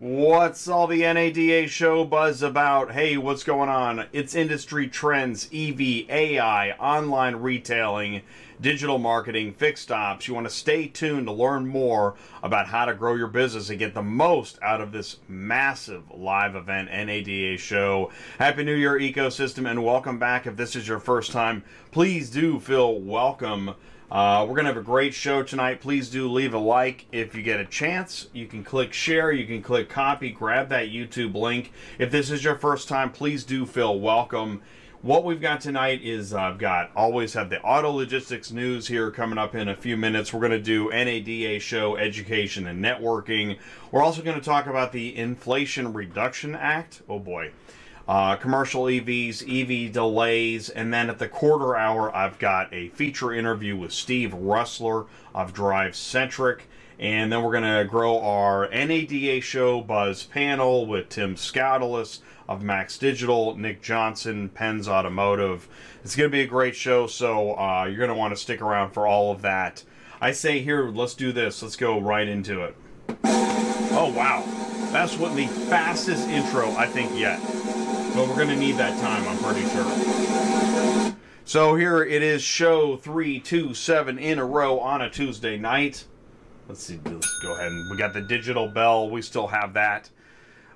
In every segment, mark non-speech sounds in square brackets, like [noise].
What's all the NADA show buzz about? Hey, what's going on? It's industry trends, EV, AI, online retailing, digital marketing, fixed ops. You want to stay tuned to learn more about how to grow your business and get the most out of this massive live event, NADA show. Happy New Year, ecosystem, and welcome back. If this is your first time, please do feel welcome. Uh, we're going to have a great show tonight. Please do leave a like if you get a chance. You can click share, you can click copy, grab that YouTube link. If this is your first time, please do feel welcome. What we've got tonight is uh, I've got always have the auto logistics news here coming up in a few minutes. We're going to do NADA show, education and networking. We're also going to talk about the Inflation Reduction Act. Oh boy uh, commercial EVs, EV delays, and then at the quarter hour, I've got a feature interview with Steve Roessler of DriveCentric. And then we're going to grow our NADA show buzz panel with Tim Scoutelas of Max Digital, Nick Johnson, Penz Automotive. It's going to be a great show, so uh, you're going to want to stick around for all of that. I say here, let's do this. Let's go right into it. Oh, wow. That's what the fastest intro, I think, yet. But we're going to need that time, I'm pretty sure. So here it is, show 327 in a row on a Tuesday night. Let's see, let's go ahead and we got the digital bell. We still have that.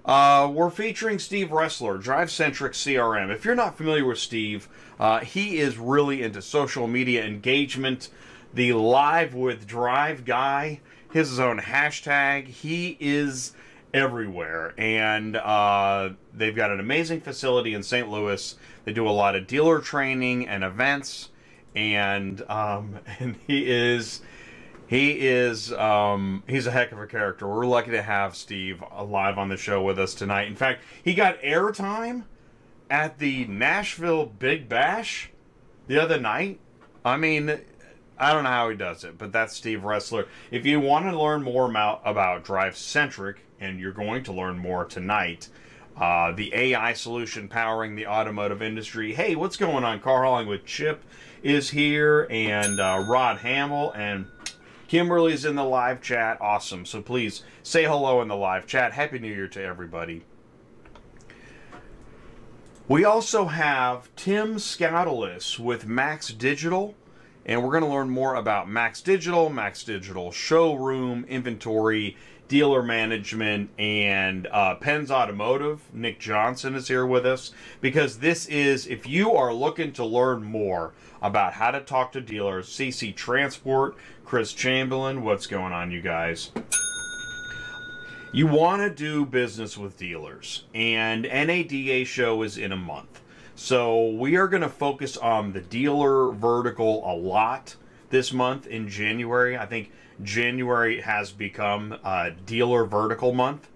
Uh, we're featuring Steve Roessler, Drive Centric CRM. If you're not familiar with Steve, uh, he is really into social media engagement. The Live with Drive guy, his own hashtag. He is everywhere. And uh, they've got an amazing facility in St. Louis. They do a lot of dealer training and events. And um, [laughs] and he is he is um, he's a heck of a character. We're lucky to have Steve live on the show with us tonight. In fact, he got airtime at the Nashville Big Bash the other night. I mean, I don't know how he does it, but that's Steve Roessler. If you want to learn more about, about DriveCentric, and you're going to learn more tonight, uh, the AI solution powering the automotive industry. Hey, what's going on? Car hauling with Chip is here, and uh, Rod Hamill and Kimberly's in the live chat. Awesome. So please say hello in the live chat. Happy New Year to everybody. We also have Tim Scoutelas with Max Digital and we're going to learn more about Max Digital, Max Digital Showroom, inventory, dealer management, and uh, Penz Automotive. Nick Johnson is here with us because this is, if you are looking to learn more about how to talk to dealers, CC Transport, Chris Chamberlain, what's going on, you guys? You want to do business with dealers, and NADA show is in a month. So we are going to focus on the dealer vertical a lot this month in January. I think January has become a dealer vertical month,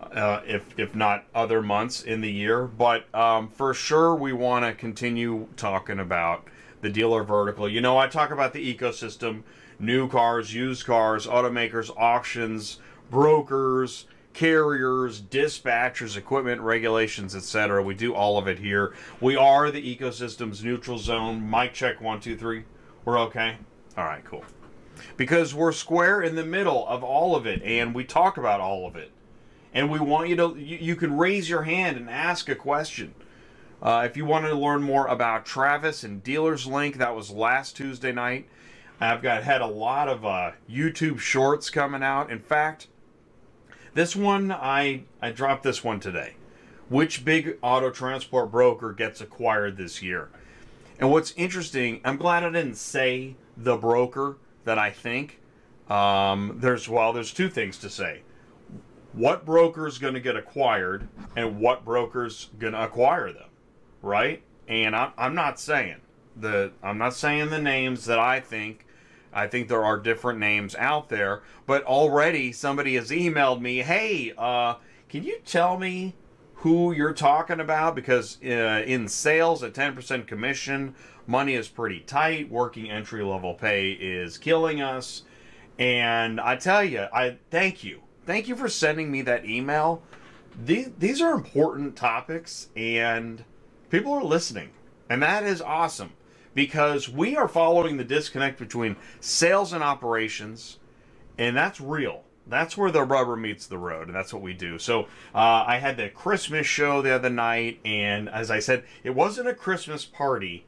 uh, if if not other months in the year. But um, for sure, we want to continue talking about the dealer vertical. You know, I talk about the ecosystem: new cars, used cars, automakers, auctions, brokers carriers, dispatchers, equipment regulations, etc. We do all of it here. We are the ecosystem's neutral zone. Mic check one, two, three. We're okay? All right, cool. Because we're square in the middle of all of it and we talk about all of it. And we want you to, you, you can raise your hand and ask a question. Uh, if you want to learn more about Travis and Dealers Link, that was last Tuesday night. I've got had a lot of uh, YouTube shorts coming out. In fact, this one, I, I dropped this one today. Which big auto transport broker gets acquired this year? And what's interesting, I'm glad I didn't say the broker that I think. Um, there's well, there's two things to say. What broker's going to get acquired, and what broker's going to acquire them, right? And I'm, I'm not saying the I'm not saying the names that I think I think there are different names out there, but already somebody has emailed me, "Hey, uh, can you tell me who you're talking about? Because uh, in sales, a 10% commission, money is pretty tight. Working entry level pay is killing us." And I tell you, I thank you, thank you for sending me that email. These these are important topics, and people are listening, and that is awesome because we are following the disconnect between sales and operations, and that's real. That's where the rubber meets the road, and that's what we do. So uh, I had the Christmas show the other night, and as I said, it wasn't a Christmas party.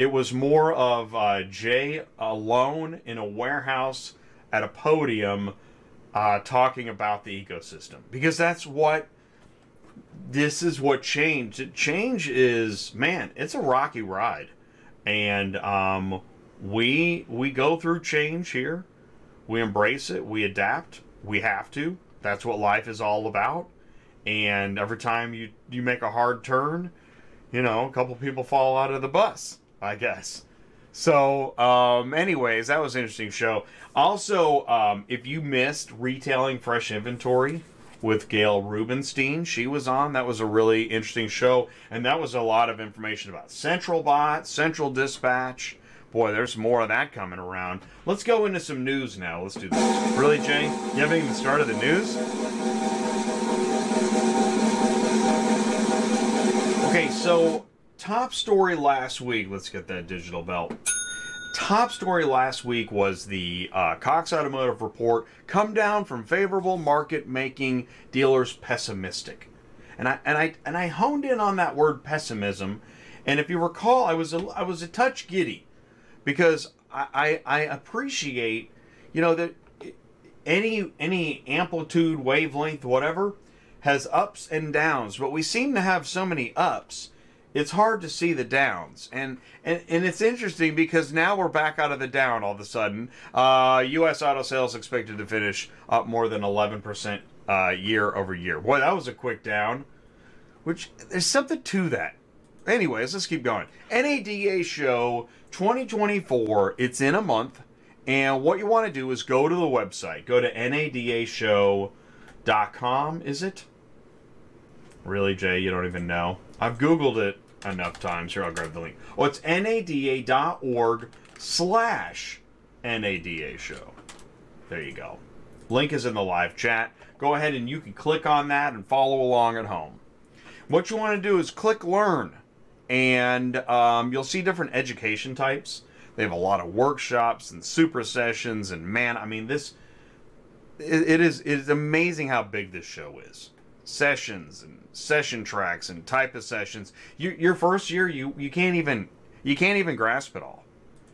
It was more of uh, Jay alone in a warehouse at a podium uh, talking about the ecosystem because that's what this is what changed. Change is man, it's a rocky ride, and um, we we go through change here. We embrace it. We adapt. We have to. That's what life is all about. And every time you you make a hard turn, you know, a couple people fall out of the bus. I guess. So, um, anyways, that was an interesting show. Also, um, if you missed retailing fresh inventory with Gail Rubenstein, she was on. That was a really interesting show, and that was a lot of information about Central Bot, Central Dispatch. Boy, there's more of that coming around. Let's go into some news now. Let's do this. Really, Jay? You haven't even started the news? Okay, so top story last week. Let's get that digital belt. Top story last week was the uh, Cox Automotive report come down from favorable market making dealers pessimistic. And I and I and I honed in on that word pessimism. And if you recall, I was a, I was a touch giddy because I, I, I appreciate you know that any any amplitude, wavelength, whatever has ups and downs, but we seem to have so many ups it's hard to see the downs. And, and and it's interesting because now we're back out of the down all of a sudden. Uh, us auto sales expected to finish up more than 11% uh, year over year. Boy that was a quick down. Which there's something to that. Anyways let's keep going. Nada show 2024 it's in a month. And what you want to do is go to the website. Go to nadashow.com is it? Really, Jay? You don't even know? I've Googled it enough times. Here, I'll grab the link. Oh, it's nada.org slash NADA show. There you go. Link is in the live chat. Go ahead and you can click on that and follow along at home. What you want to do is click learn, and um, you'll see different education types. They have a lot of workshops and super sessions, and man, I mean, this it, it is it is amazing how big this show is. Sessions and session tracks and type of sessions. You, your first year, you you can't even you can't even grasp it all.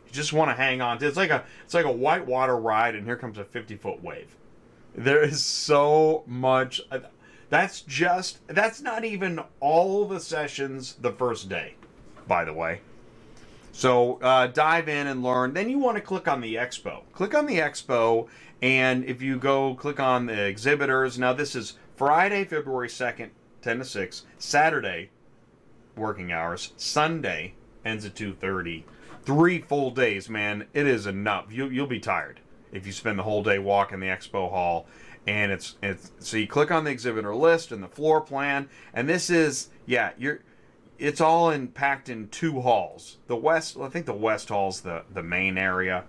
You just want to hang on to. It's like a it's like a whitewater ride, and here comes a fifty foot wave. There is so much. Uh, that's just that's not even all the sessions the first day, by the way. So uh, dive in and learn. Then you want to click on the expo. Click on the expo, and if you go click on the exhibitors. Now this is Friday, February second, 10 to 6. Saturday, working hours. Sunday ends at 2.30. Three full days, man. It is enough. You, you'll be tired if you spend the whole day walking the expo hall. And it's it's so you click on the exhibitor list and the floor plan, and this is yeah you're it's all in packed in two halls. The west, I think the west hall's the the main area.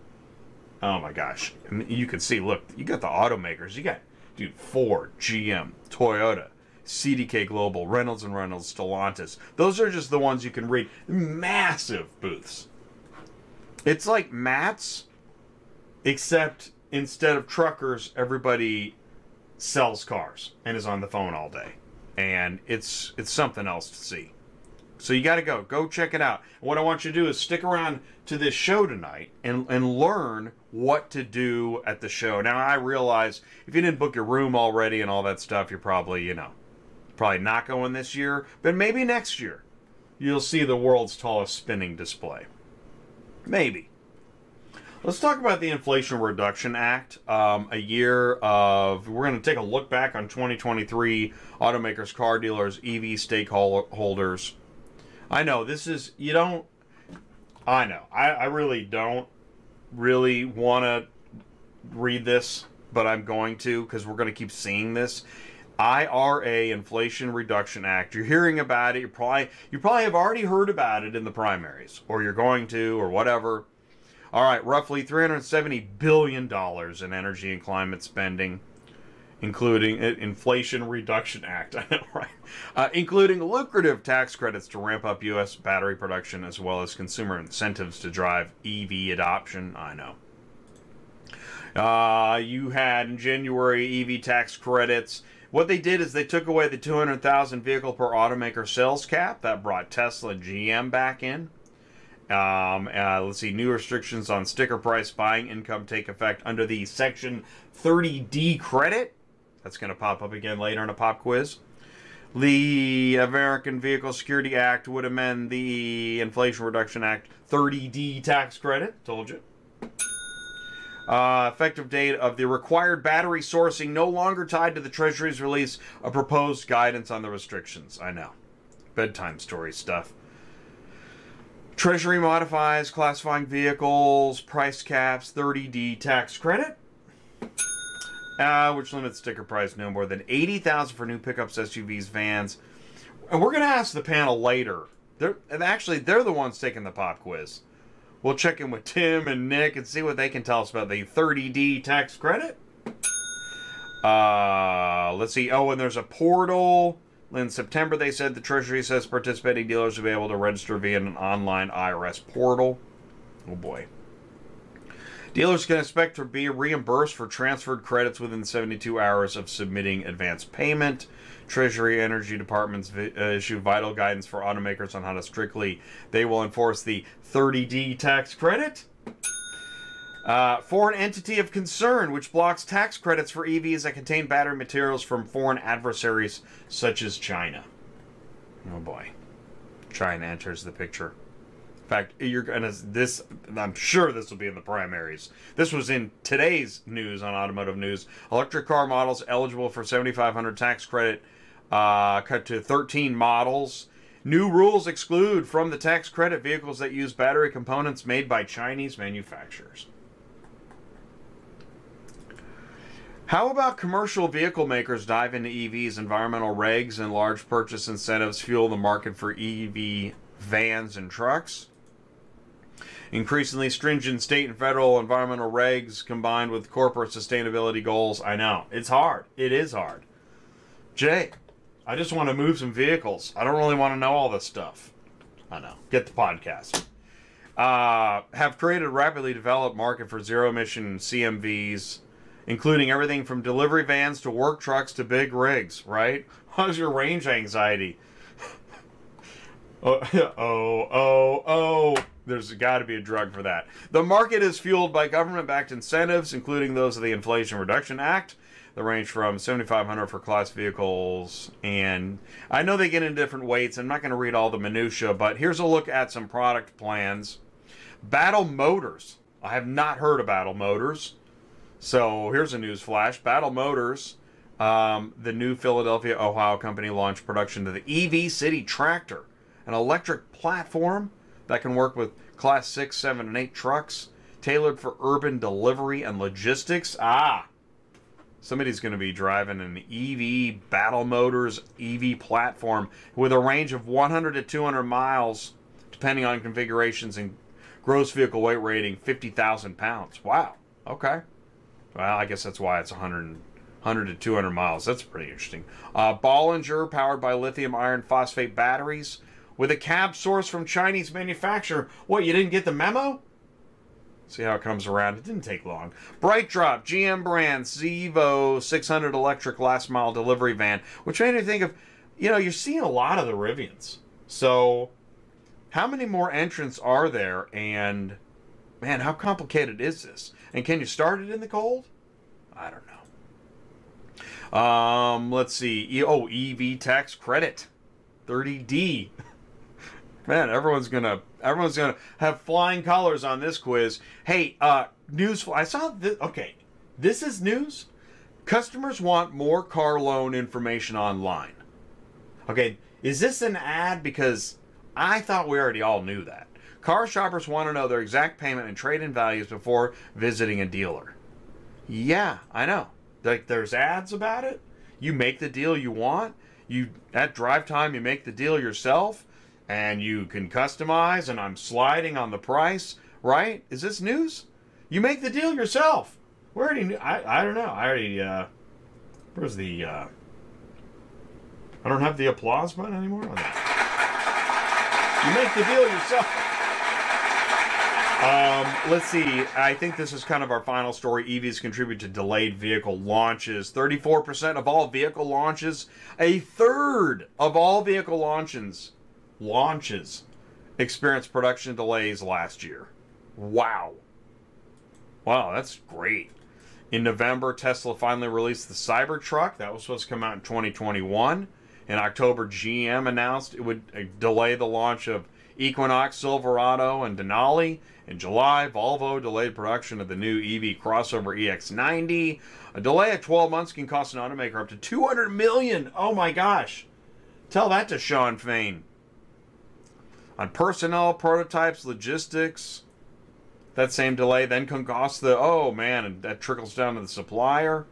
Oh my gosh, you can see. Look, you got the automakers. You got dude Ford, GM, Toyota, CDK Global, Reynolds and Reynolds, Stellantis. Those are just the ones you can read. Massive booths. It's like MATS, except instead of truckers, everybody sells cars and is on the phone all day. And it's it's something else to see. So you got to go. Go check it out. what I want you to do is stick around to this show tonight and, and learn what to do at the show. Now, I realize if you didn't book your room already and all that stuff, you're probably, you know, Probably not going this year, but maybe next year you'll see the world's tallest spinning display. Maybe. Let's talk about the Inflation Reduction Act. Um, a year of, we're going to take a look back on 2023 automakers, car dealers, EV stakeholders. I know this is, you don't, I know, I, I really don't really want to read this, but I'm going to because we're going to keep seeing this. IRA Inflation Reduction Act. You're hearing about it. You probably you probably have already heard about it in the primaries, or you're going to, or whatever. All right, roughly 370 billion dollars in energy and climate spending, including uh, Inflation Reduction Act. [laughs] Right? Uh, including lucrative tax credits to ramp up U.S. battery production, as well as consumer incentives to drive EV adoption. I know. Uh, you had in January EV tax credits. What they did is they took away the 200,000 vehicle per automaker sales cap. That brought Tesla GM back in. Um, uh, let's see, new restrictions on sticker price buying income take effect under the Section 30D credit. That's going to pop up again later in a pop quiz. The American Vehicle Security Act would amend the Inflation Reduction Act 30D tax credit. Told you. Uh, effective date of the required battery sourcing no longer tied to the Treasury's release of proposed guidance on the restrictions. I know. Bedtime story stuff. Treasury modifies classifying vehicles, price caps, 30D tax credit, uh, which limits sticker price no more than 80000 for new pickups, SUVs, vans. And we're going to ask the panel later. They're, actually, they're the ones taking the pop quiz. We'll check in with Tim and Nick and see what they can tell us about the 30D tax credit. Uh, let's see. Oh, and there's a portal. In September, they said the Treasury says participating dealers will be able to register via an online IRS portal. Oh boy. Dealers can expect to be reimbursed for transferred credits within 72 hours of submitting advance payment. Treasury Energy Departments vi- uh, issue vital guidance for automakers on how to strictly they will enforce the 30D tax credit. Uh, foreign entity of concern, which blocks tax credits for EVs that contain battery materials from foreign adversaries such as China. Oh boy, China enters the picture. In fact, you're gonna this. I'm sure this will be in the primaries. This was in today's news on Automotive News. Electric car models eligible for 7,500 tax credit uh, cut to 13 models. New rules exclude from the tax credit vehicles that use battery components made by Chinese manufacturers. How about commercial vehicle makers dive into EVs? Environmental regs and large purchase incentives fuel the market for EV vans and trucks. Increasingly stringent state and federal environmental regs combined with corporate sustainability goals. I know. It's hard. It is hard. Jay, I just want to move some vehicles. I don't really want to know all this stuff. I know. Get the podcast. Uh, have created a rapidly developed market for zero emission CMVs including everything from delivery vans to work trucks to big rigs, right? [laughs] How's your range anxiety? [laughs] oh, [laughs] oh, oh, oh. There's got to be a drug for that. The market is fueled by government backed incentives, including those of the Inflation Reduction Act. The range from 7500 for class vehicles and I know they get in different weights. I'm not going to read all the minutia, but here's a look at some product plans. Battle Motors. I have not heard of Battle Motors. So here's a news flash: Battle Motors, um, the new Philadelphia, Ohio company, launched production of the EV City Tractor, an electric platform that can work with Class 6, 7, and 8 trucks, tailored for urban delivery and logistics. Ah, somebody's going to be driving an EV Battle Motors EV platform with a range of 100 to 200 miles, depending on configurations and gross vehicle weight rating, 50,000 pounds. Wow. Okay. Well, I guess that's why it's 100, 100 to 200 miles. That's pretty interesting. Uh, Bollinger, powered by lithium iron phosphate batteries, with a cab sourced from Chinese manufacturer. What, you didn't get the memo? See how it comes around. It didn't take long. BrightDrop, GM brand, Zevo 600 electric last mile delivery van, which made me think of, you know, you're seeing a lot of the Rivians. So, how many more entrants are there? And, man, how complicated is this? And can you start it in the cold? I don't know. Um, let's see. Oh, EV tax credit, 30D. [laughs] Man, everyone's gonna everyone's gonna have flying colors on this quiz. Hey, uh, news. I saw this. Okay, this is news. Customers want more car loan information online. Okay, is this an ad? Because I thought we already all knew that. Car shoppers want to know their exact payment and trade-in values before visiting a dealer. Yeah, I know. Like there's ads about it. You make the deal you want. You at drive time you make the deal yourself and you can customize and I'm sliding on the price, right? Is this news? You make the deal yourself. We already knew, I I don't know. I already uh where's the uh I don't have the applause button anymore on that. You make the deal yourself. Um, let's see. I think this is kind of our final story. EVs contribute to delayed vehicle launches. 34% of all vehicle launches, a third of all vehicle launches, launches experienced production delays last year. Wow. Wow, that's great. In November, Tesla finally released the Cybertruck. That was supposed to come out in 2021. In October, GM announced it would uh, delay the launch of Equinox, Silverado, and Denali. In July, Volvo delayed production of the new EV crossover EX90. A delay of 12 months can cost an automaker up to 200 million. Oh my gosh. Tell that to Shawn Fain. On personnel, prototypes, logistics, that same delay then can cost the oh man, and that trickles down to the supplier.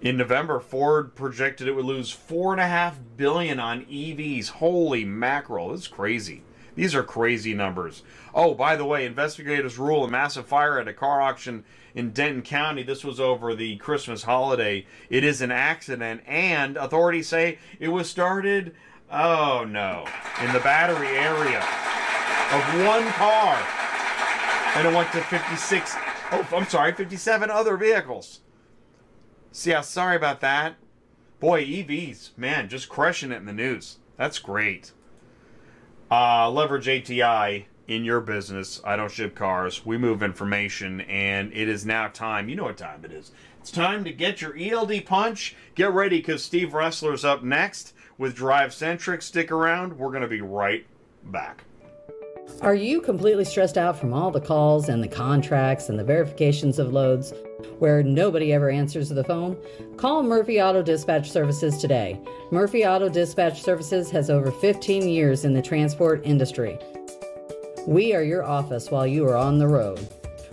In November, Ford projected it would lose four and a half billion on EVs. Holy mackerel! This is crazy. These are crazy numbers. Oh, by the way, investigators rule a massive fire at a car auction in Denton County. This was over the Christmas holiday. It is an accident, and authorities say it was started, oh no, in the battery area of one car. And it went to 56, oh, I'm sorry, 57 other vehicles. See, yeah, sorry about that. Boy, EVs, man, just crushing it in the news. That's great. Uh, leverage ATI in your business. I don't ship cars. We move information, and it is now time. You know what time it is. It's time to get your ELD punch. Get ready because Steve Roessler's up next with DriveCentric. Stick around. We're going to be right back. Are you completely stressed out from all the calls and the contracts and the verifications of loads where nobody ever answers the phone? Call Murphy Auto Dispatch Services today. Murphy Auto Dispatch Services has over 15 years in the transport industry. We are your office while you are on the road.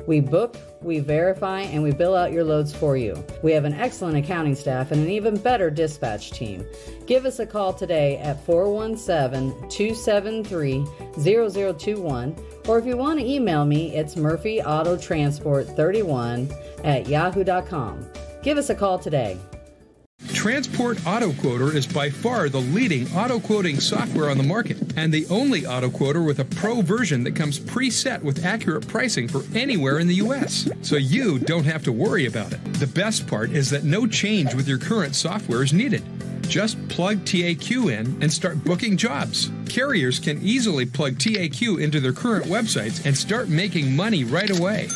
We book, we verify, and we bill out your loads for you. We have an excellent accounting staff and an even better dispatch team. Give us a call today at 417 273 0021, or if you want to email me, it's murphyautotransport31 at yahoo.com. Give us a call today. Transport Auto Quoter is by far the leading auto quoting software on the market and the only auto quoter with a pro version that comes preset with accurate pricing for anywhere in the US. So you don't have to worry about it. The best part is that no change with your current software is needed. Just plug TAQ in and start booking jobs. Carriers can easily plug TAQ into their current websites and start making money right away.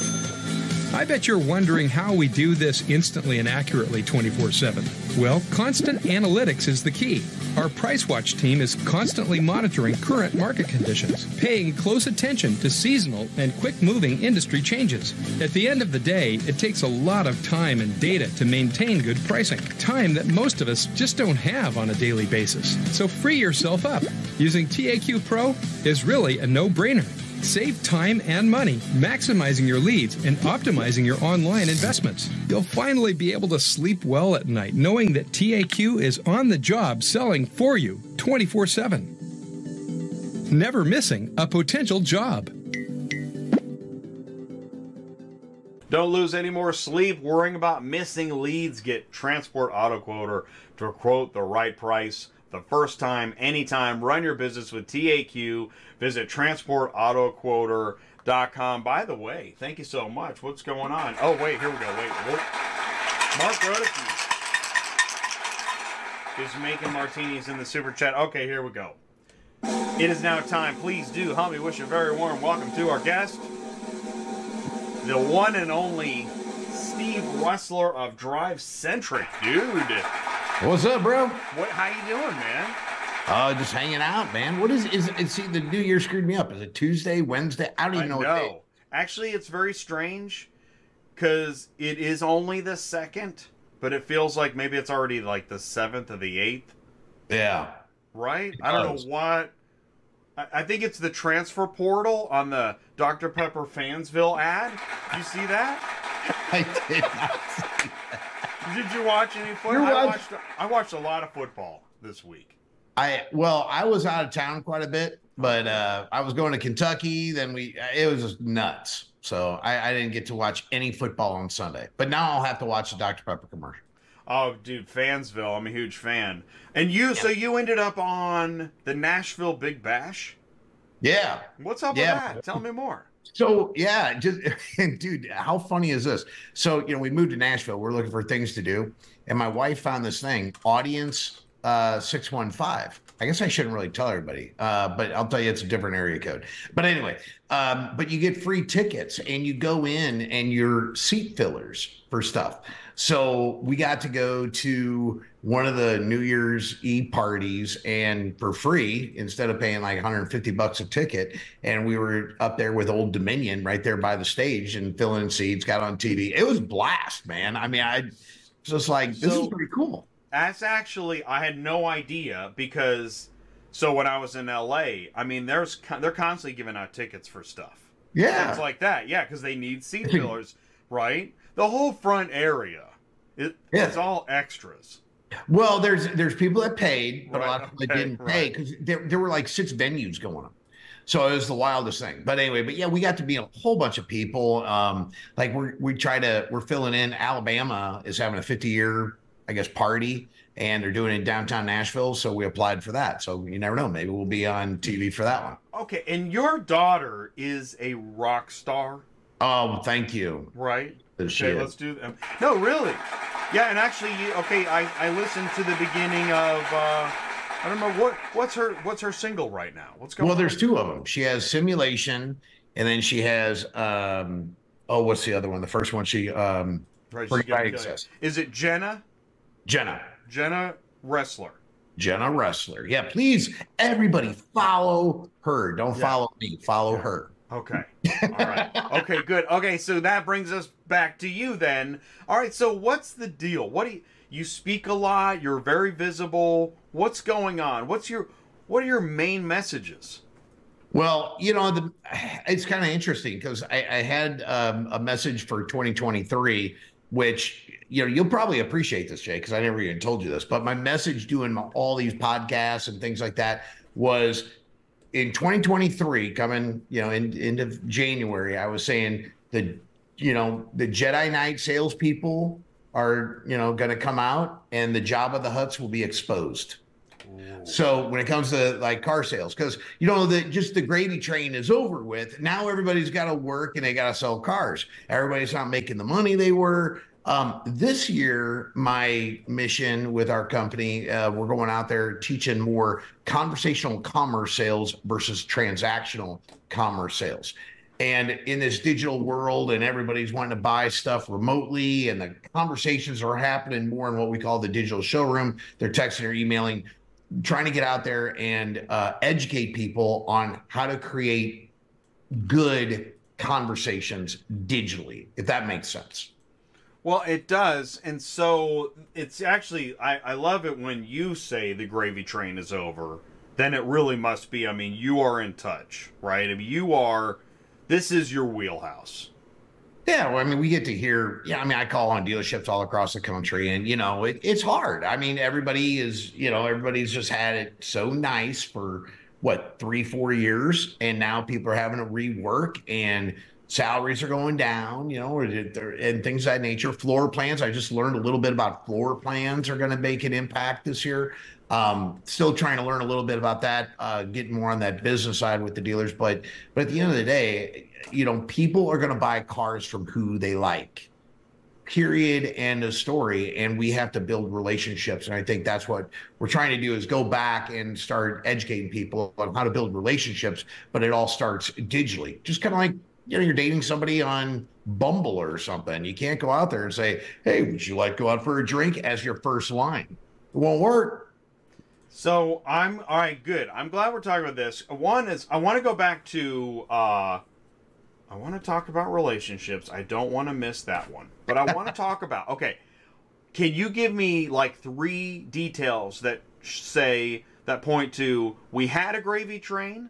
I bet you're wondering how we do this instantly and accurately 24 7. Well, constant analytics is the key. Our PriceWatch team is constantly monitoring current market conditions, paying close attention to seasonal and quick moving industry changes. At the end of the day, it takes a lot of time and data to maintain good pricing, time that most of us just don't have on a daily basis. So free yourself up. Using TAQ Pro is really a no brainer. Save time and money, maximizing your leads and optimizing your online investments. You'll finally be able to sleep well at night knowing that TAQ is on the job selling for you 24 7. Never missing a potential job. Don't lose any more sleep worrying about missing leads. Get Transport Auto Quoter to quote the right price the first time, anytime. Run your business with TAQ. Visit transportautoquoter.com. By the way, thank you so much. What's going on? Oh, wait, here we go. Wait, whoa. Mark Rodeke is making martinis in the super chat. Okay, here we go. It is now time. Please do help me wish a very warm welcome to our guest, the one and only Steve Roessler of DriveCentric. Dude. What's up, bro? What? How you doing, man? Uh, just hanging out, man. What is is it? See, the new year screwed me up. Is it Tuesday, Wednesday? I don't even I know. know. Actually, it's very strange because it is only the second, but it feels like maybe it's already like the seventh or the eighth, Yeah. right? It I don't does. know what. I think it's the transfer portal on the Dr. Pepper Fansville ad. Did you see that? I did not Did you watch any football? I watched- watched. I watched a lot of football this week. I well, I was out of town quite a bit, but uh, I was going to Kentucky. Then we, it was just nuts. So I, I didn't get to watch any football on Sunday. But now I'll have to watch the Dr Pepper commercial. Oh, dude, Fansville. I'm a huge fan. And you, so you ended up on the Nashville Big Bash. Yeah. What's up Yeah. with that? Tell me more. So yeah, just [laughs] dude, how funny is this? So you know, we moved to Nashville. We're looking for things to do, and my wife found this thing, Audience uh, six one five. I guess I shouldn't really tell everybody, uh, but I'll tell you it's a different area code. But anyway, um, but you get free tickets and you go in and you're seat fillers for stuff. So we got to go to one of the New Year's Eve parties and for free instead of paying like 150 bucks a ticket. And we were up there with Old Dominion right there by the stage and filling seats, got on TV. It was blast, man. I mean, I just like this So- is pretty cool. That's actually I had no idea because so when I was in LA, I mean there's they're constantly giving out tickets for stuff. Yeah. Things like that. Yeah, cuz they need seat [laughs] fillers, right? The whole front area it, Yeah. it's all extras. Well, there's there's people that paid, but a lot of people that didn't pay because there, there were like six venues going on. So it was the wildest thing. But anyway, but yeah, we got to meet a whole bunch of people. Um, like we're we try to we're filling in. Alabama is having a 50 year, I guess, party, and they're doing it in downtown Nashville. So we applied for that. So you never know, maybe we'll be on TV for that one. Okay, and your daughter is a rock star, Oh, thank you. right? She Okay, is. let's do them. No, really. Yeah, and actually, okay, I, I listened to the beginning of uh, I don't know what what's her what's her single right now. What's going Well, on? there's two of them. She has simulation, and then she has um. Oh, what's the other one? The first one, she um, Right, Pretty she's gonna High kill you. Access. Is it Jenna? Jenna. Jenna Roessler. Jenna Roessler. Yeah, please, everybody follow her. Don't Yeah. follow me. Follow her. Okay. All right. Okay, good. Okay, so that brings us back to you then. All right, so what's the deal? What do you you speak a lot, you're very visible. What's going on? What's your what are your main messages? Well, you know, the, it's kind of interesting because I, I had um, a message for 2023, which you know you'll probably appreciate this, Jay, because I never even told you this. But my message doing my, all these podcasts and things like that was in 2023, coming you know in end of January, I was saying the you know the Jedi Knight salespeople are you know going to come out and the Jabba the Hutts will be exposed. So when it comes to like car sales, because you know that just the gravy train is over with. Now everybody's got to work and they got to sell cars. Everybody's not making the money they were. Um, this year, my mission with our company, uh, we're going out there teaching more conversational commerce sales versus transactional commerce sales. And in this digital world, and everybody's wanting to buy stuff remotely, and the conversations are happening more in what we call the digital showroom. They're texting or emailing trying to get out there and uh, educate people on how to create good conversations digitally, if that makes sense. Well, it does, and so it's actually I, I love it when you say the gravy train is over. Then it really must be. I mean, you are in touch, right? I mean, you are. This is your wheelhouse. Yeah, well, I mean, we get to hear. Yeah, I mean, I call on dealerships all across the country, and you know, it, it's hard. I mean, everybody is, you know, everybody's just had it so nice for what three, four years, and now people are having to rework, and salaries are going down, you know, or and things of that nature. Floor plans. I just learned a little bit about floor plans are going to make an impact this year. Um, still trying to learn a little bit about that, uh, getting more on that business side with the dealers. But but at the end of the day, you know, people are going to buy cars from who they like. Period. End of story. And we have to build relationships. And I think that's what we're trying to do is go back and start educating people on how to build relationships. But it all starts digitally. Just kind of like you know, you're dating somebody on Bumble or something. You can't go out there and say, "Hey, would you like to go out for a drink?" as your first line. It won't work. So I'm all right. Good. I'm glad we're talking about this. One is I want to go back to. uh I want to talk about relationships. I don't want to miss that one, but I want to talk [laughs] about. Okay, can you give me like three details that say that point to we had a gravy train,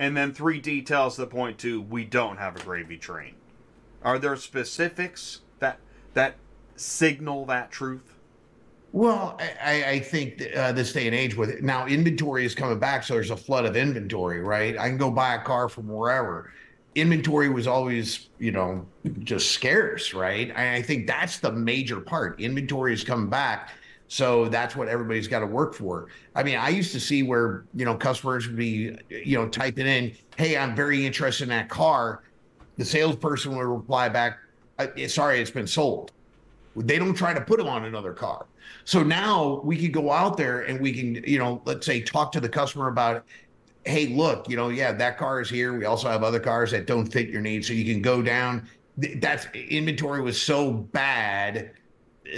and then three details that point to we don't have a gravy train? Are there specifics that that signal that truth? Well, I, I- think uh, this day and age with it, now inventory is coming back, so there's a flood of inventory, right? I can go buy a car from wherever. Inventory was always, you know, just scarce, right? I think that's the major part. Inventory is coming back. So that's what everybody's got to work for. I mean, I used to see where, you know, customers would be, you know, typing in, hey, I'm very interested in that car. The salesperson would reply back, uh, sorry, it's been sold. They don't try to put them on another car. So now we could go out there and we can, you know, let's say talk to the customer about, hey, look, you know, yeah, that car is here. We also have other cars that don't fit your needs. So you can go down. That's inventory was so bad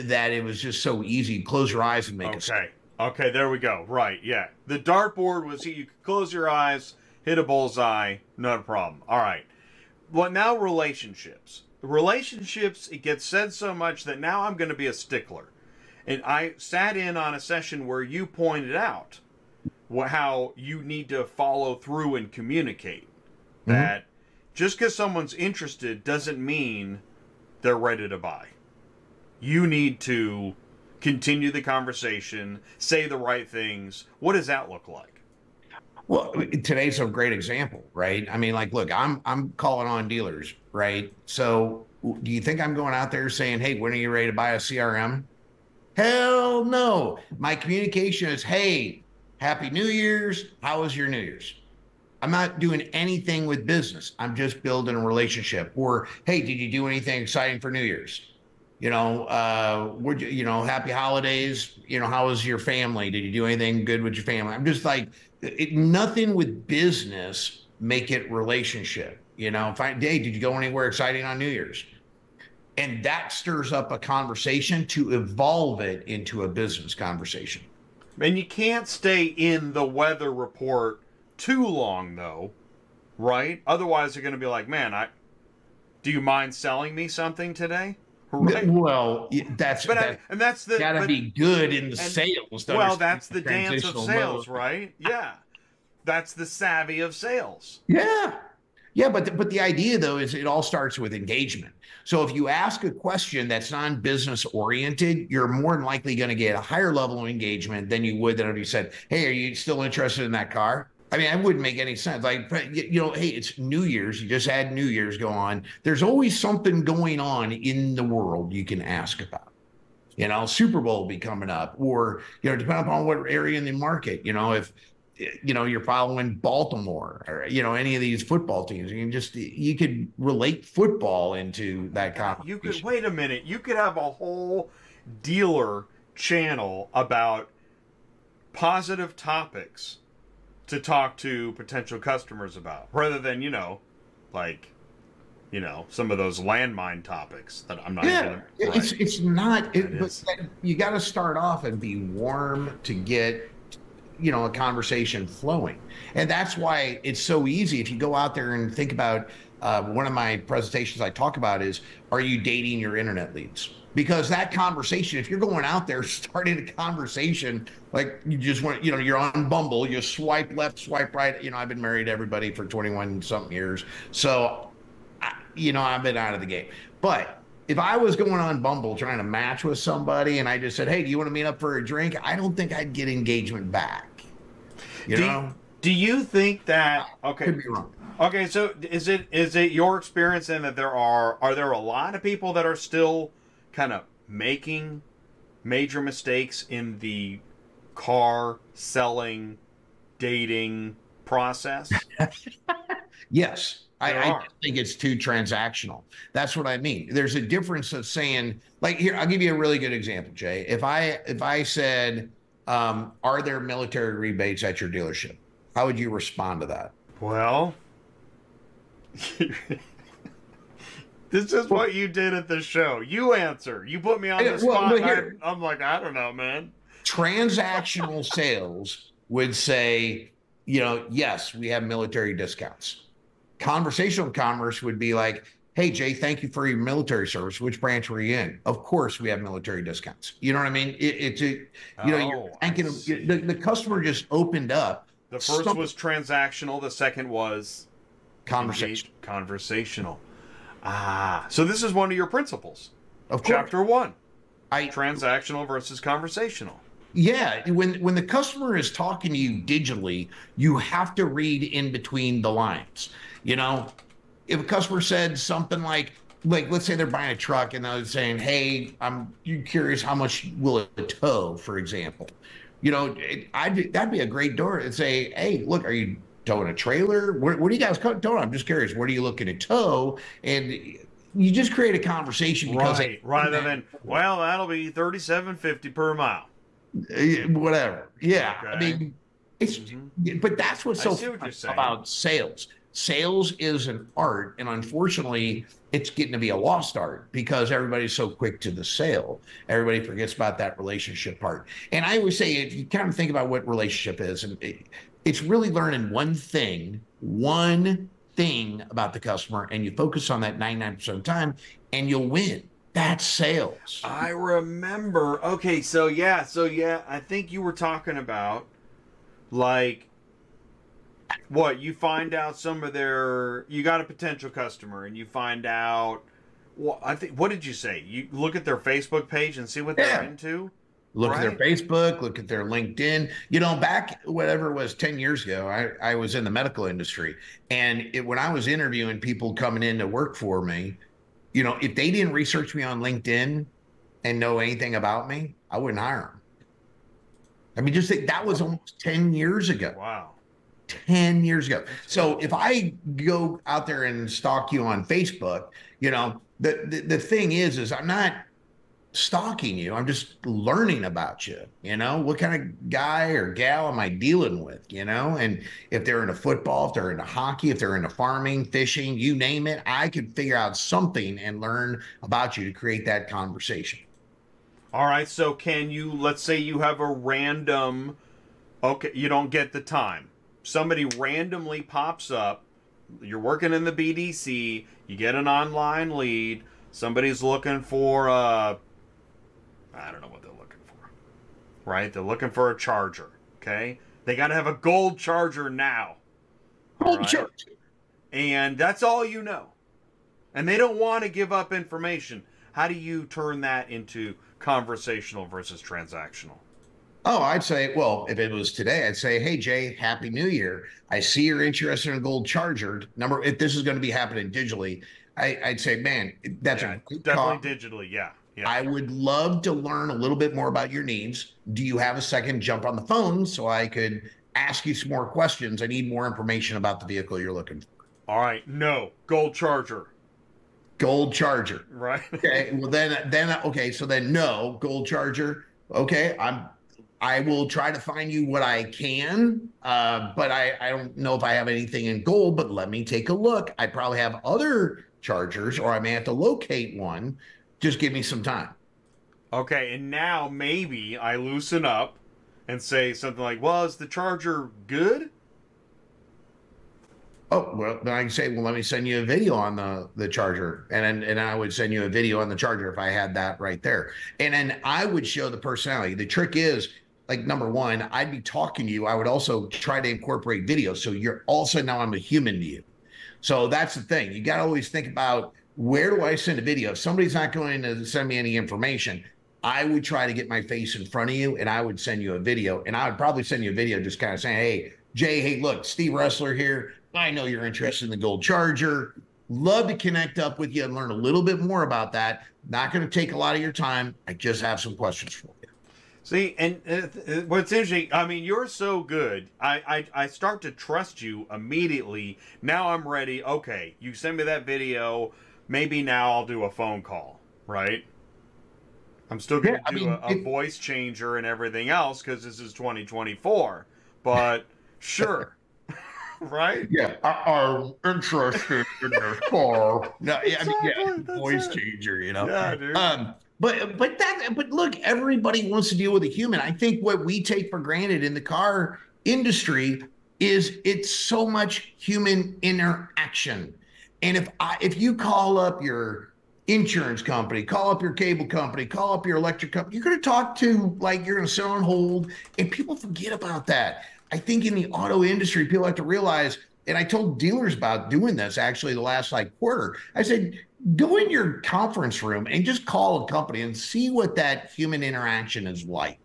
that it was just so easy. Close your eyes and make okay. a Okay. Okay, there we go. Right, yeah. The dartboard was you could close your eyes, hit a bullseye, not a problem. All right. Well, now relationships. Relationships, it gets said so much that now I'm going to be a stickler. And I sat in on a session where you pointed out how you need to follow through and communicate. Mm-hmm. That just because someone's interested doesn't mean they're ready to buy. You need to continue the conversation, say the right things. What does that look like? Well, today's a great example, right? I mean, like, look, I'm I'm calling on dealers, right? So, do you think I'm going out there saying, "Hey, when are you ready to buy a CRM?" Hell no. My communication is, "Hey, Happy New Year's. How was your New Year's?" I'm not doing anything with business. I'm just building a relationship. Or, "Hey, did you do anything exciting for New Year's?" You know, uh, would you, you know, happy holidays. You know, how was your family? Did you do anything good with your family? I'm just like, it, nothing with business make it relationship. You know, if I, hey, did you go anywhere exciting on New Year's? And that stirs up a conversation to evolve it into a business conversation. And you can't stay in the weather report too long, though, right? Otherwise, they're going to be like, man, I, do you mind selling me something today? Right. Well, that's but I, and that's the gotta but, be good in the sales. Well, that's the dance of sales, mode. right? Yeah, that's the savvy of sales. Yeah, yeah, but the, but the idea though is it all starts with engagement. So if you ask a question that's non-business oriented, you're more than likely going to get a higher level of engagement than you would than if you said, "Hey, are you still interested in that car?" I mean, it wouldn't make any sense. Like, you know, hey, it's New Year's. You just had New Year's go on. There's always something going on in the world you can ask about. You know, Super Bowl will be coming up, or you know, depending upon what area in the market. You know, if you know you're following Baltimore or you know any of these football teams, you can just you could relate football into that conversation. You could wait a minute. You could have a whole dealer channel about positive topics to talk to potential customers about rather than you know like you know some of those landmine topics that i'm not yeah even, it's it's not it, but you got to start off and be warm to get you know a conversation flowing. And that's why it's so easy if you go out there and think about uh, one of my presentations i talk about is are you dating your internet leads because that conversation, if you're going out there [laughs] starting a conversation, like you just want, you know, you're on Bumble, you swipe left, swipe right. You know, I've been married to everybody for 21 something years. So, you know, I've been out of the game. But if I was going on Bumble trying to match with somebody and I just said, hey, do you want to meet up for a drink? I don't think I'd get engagement back. You do, know? Do you think that, okay. Could be wrong. Okay, so is it is it your experience then that there are are there a lot of people that are still kind of making major mistakes in the car selling dating process? [laughs] yes. I, I, think it's too transactional. That's what I mean. There's a difference of saying, like here, I'll give you a really good example, Jay. If I if I said, um, "Are there military rebates at your dealership?" How would you respond to that? Well, [laughs] This is what you did at the show. You answer. You put me on the spot. Well, here, I'm like, I don't know, man. Transactional [laughs] sales would say, you know, yes, we have military discounts. Conversational commerce would be like, hey, Jay, thank you for your military service. Which branch were you in? Of course, we have military discounts. You know what I mean? It, it's a, you know, oh, you're thanking them. The, the customer just opened up. The first some, was transactional. The second was conversation. Conversational. Ah, so this is one of your principles. Of Chapter one. I transactional versus conversational. Yeah, when when the customer is talking to you digitally, you have to read in between the lines. You know, if a customer said something like, like let's say they're buying a truck and they're saying, "Hey, I'm curious how much will it tow?" For example, you know, it, I'd that'd be a great door to say, "Hey, look, are you towing a trailer? What, what are you guys towing? I'm just curious. What are you looking to tow?" And you just create a conversation because right, rather than well, that'll be thirty-seven fifty per mile. Eh, whatever. Yeah, okay. I mean, it's mm-hmm. but that's what's so what about sales. Sales is an art, and unfortunately, it's getting to be a lost art because everybody's so quick to the sale. Everybody forgets about that relationship part. And I always say, if you kind of think about what relationship is, and it's really learning one thing, one thing about the customer, and you focus on that 99% of the time, and you'll win. That's sales. I remember. Okay, so yeah, so yeah, I think you were talking about like what you find out some of their you got a potential customer and you find out well i think what did you say you look at their facebook page and see what yeah. they're into look right? at their facebook look at their linkedin. You know back whatever it was 10 years ago i, I was in the medical industry. And it, when i was interviewing people coming in to work for me you know if they didn't research me on linkedin and know anything about me i wouldn't hire them i mean just think that was almost 10 years ago. Wow. 10 years ago. So if I go out there and stalk you on Facebook, you know, the, the, the thing is, is I'm not stalking you. I'm just learning about you. You know, what kind of guy or gal am I dealing with? You know, and if they're into football, if they're into hockey, if they're into farming, fishing, you name it, I could figure out something and learn about you to create that conversation. All right. So, can you, let's say you have a random, okay, you don't get the time somebody randomly pops up. You're working in the BDC. You get an online lead. Somebody's looking for a. I don't know what they're looking for. Right? They're looking for a charger. Okay? They got to have a gold charger now. Gold right? charger. And that's all you know. And they don't want to give up information. How do you turn that into conversational versus transactional? Oh, I'd say, well, if it was today, I'd say, hey, Jay, happy new year. I see you're interested in a gold charger. Number, if this is going to be happening digitally, I, would say, man, that's yeah, a definitely digitally. Yeah. Yeah. I would love to learn a little bit more about your needs. Do you have a second jump on the phone so I could ask you some more questions? I need more information about the vehicle you're looking for. All right. No, gold charger. Gold charger. Right. [laughs] okay. Well, then, then, okay. So then, no, gold charger. Okay. I'm I will try to find you what I can, uh, but I, I don't know if I have anything in gold. But let me take a look. I probably have other chargers, or I may have to locate one. Just give me some time. Okay, and now maybe I loosen up and say something like, "Well, is the charger good?" Oh well, then I can say, "Well, let me send you a video on the the charger," and then and I would send you a video on the charger if I had that right there, and then I would show the personality. The trick is like number one, I'd be talking to you. I would also try to incorporate video. So you're also now I'm a human to you. So that's the thing. You got to always think about where do I send a video? If somebody's not going to send me any information, I would try to get my face in front of you and I would send you a video. And I would probably send you a video just kind of saying, hey, Jay, hey, look, Steve Roessler here. I know you're interested in the gold charger. Love to connect up with you and learn a little bit more about that. Not going to take a lot of your time. I just have some questions for you. See, and uh, uh, what's interesting, I mean, you're so good. I, I, I start to trust you immediately. Now I'm ready. Okay, you send me that video. Maybe now I'll do a phone call, right? I'm still going to yeah, do I mean, a, a it, voice changer and everything else because this is 2024. But [laughs] sure. [laughs] right? Yeah, am interested in this car. No, yeah, I mean, yeah, voice it. changer, you know. Yeah, dude. Um, but but that but look, everybody wants to deal with a human. I think what we take for granted in the car industry is it's so much human interaction. And if I if you call up your insurance company, call up your cable company, call up your electric company, you're going to talk to like you're going to sit on hold, and people forget about that. I think in the auto industry, people have to realize. And I told dealers about doing this actually the last like quarter. I said, go in your conference room and just call a company and see what that human interaction is like.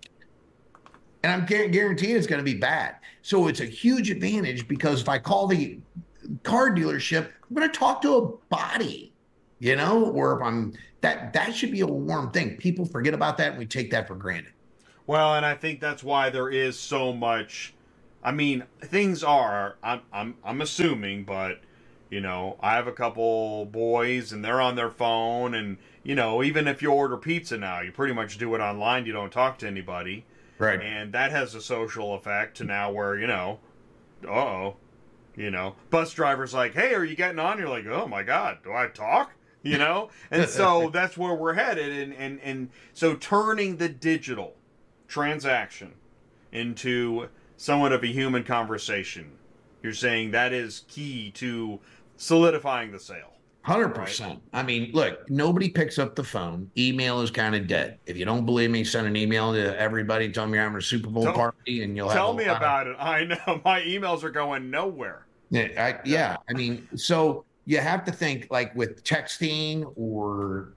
And I'm guaranteeing it's going to be bad. So it's a huge advantage because if I call the car dealership, I'm going to talk to a body. you know, or if I'm that that should be a warm thing. People forget about that and we take that for granted. Well, and I think that's why there is so much. I mean, things are. I'm I'm I'm assuming, but you know, I have a couple boys and they're on their phone, and you know, even if you order pizza now, you pretty much do it online. You don't talk to anybody, Right. and that has a social effect to now where you know, uh oh, you know, bus drivers like, hey, are you getting on? You're like, oh my god, do I talk? You know, and so [laughs] that's where we're headed, and and and so turning the digital transaction into somewhat of a human conversation. You're saying that is key to solidifying the sale. Hundred percent. I mean, look, nobody picks up the phone. Email is kind of dead. If you don't believe me, send an email to everybody. Tell them you're having a Super Bowl Tell- party, and you'll Tell me about it. [laughs] I know my emails are going nowhere. Yeah, I, yeah. I mean, so you have to think like with texting or,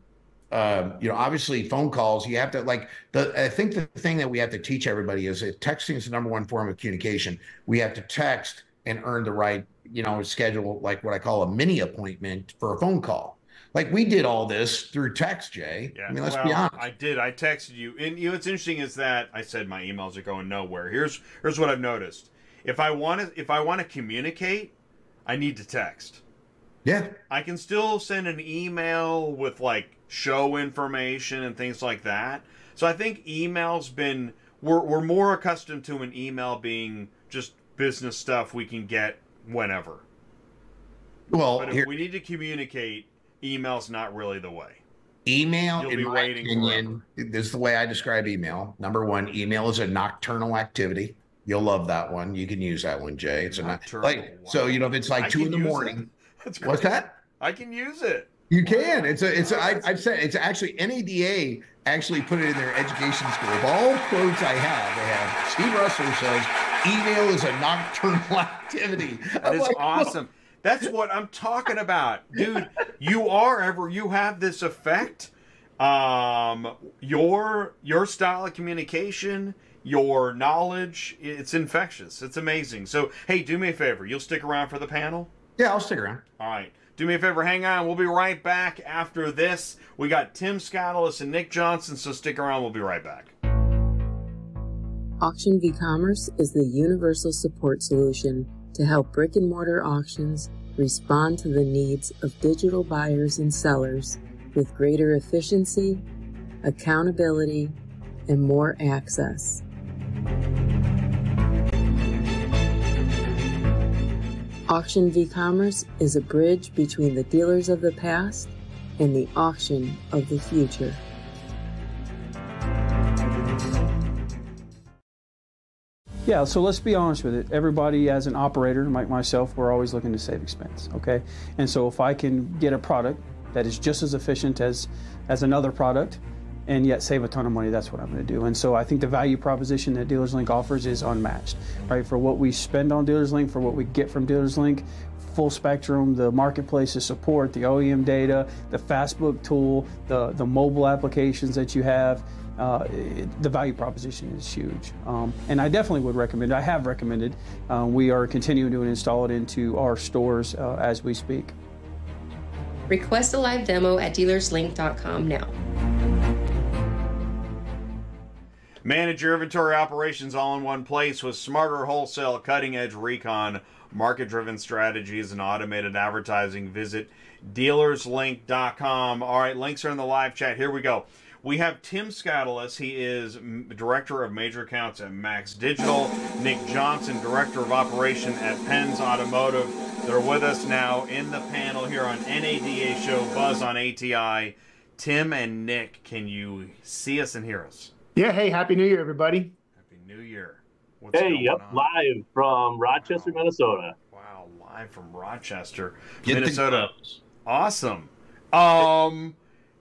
um, you know, obviously phone calls. You have to like the. I think the thing that we have to teach everybody is that texting is the number one form of communication. We have to text and earn the right, you know, schedule like what I call a mini appointment for a phone call. Like we did all this through text, Jay. Yeah. I mean, let's well, be honest. I did. I texted you, and you know what's interesting is that I said my emails are going nowhere. Here's here's what I've noticed. If I want to if I want to communicate, I need to text. yeah. I can still send an email with like show information and things like that. So I think email's been we're we're more accustomed to an email being just business stuff we can get whenever. Well, But if here, we need to communicate, email's not really the way. Email, You'll in my opinion, this is the way I describe email. Number one, email is a nocturnal activity. You'll love that one. You can use that one, Jay. It's a Nocturnal, like so. You know, if it's like I two in the morning, [laughs] That's what's that? I can use it. You can. It's a. It's. A, I, I've said it's actually NADA actually put it in their education school. Of all quotes I have, they have Steve Roessler says email is a nocturnal [laughs] activity. That is like, awesome. That's what I'm talking about, dude. You are ever you have this effect. Um, your your style of communication, your knowledge, it's infectious. It's amazing. So, hey, do me a favor. You'll stick around for the panel. Yeah, I'll stick around. All right. Do me a favor, hang on. We'll be right back after this. We got Tim Scoutelas and Nick Johnson, so stick around. We'll be right back. Auction v Commerce is the universal support solution to help brick and mortar auctions respond to the needs of digital buyers and sellers with greater efficiency, accountability, and more access. Auction v Commerce is a bridge between the dealers of the past and the auction of the future. Yeah, so let's be honest with it. Everybody, as an operator, like myself, we're always looking to save expense. Okay, and so if I can get a product that is just as efficient as as another product, and yet save a ton of money, that's what I'm going to do. And so I think the value proposition that Dealers Link offers is unmatched, right? For what we spend on Dealers Link, for what we get from Dealers Link, full spectrum, the marketplace's support, the OEM data, the Fastbook tool, the the mobile applications that you have uh, the value proposition is huge. Um, and I definitely would recommend, I have recommended, uh, we are continuing to install it into our stores uh, as we speak. Request a live demo at dealerslink.com now. Manage your inventory operations all in one place with smarter wholesale, cutting edge recon, market driven strategies, and automated advertising. Visit dealerslink.com. All right, links are in the live chat. Here we go. We have Tim Scoutelas. He is Director of Major Accounts at Max Digital. Nick Johnson, Director of Operation at Penz Automotive. They're with us now in the panel here on NADA Show Buzz on ATI. Tim and Nick, can you see us and hear us? Yeah, hey, happy New Year, everybody. Happy New Year. What's Hey, going yep, on? live from Rochester, Minnesota. Wow, live from Rochester, Get Minnesota. gloves. Awesome. Um,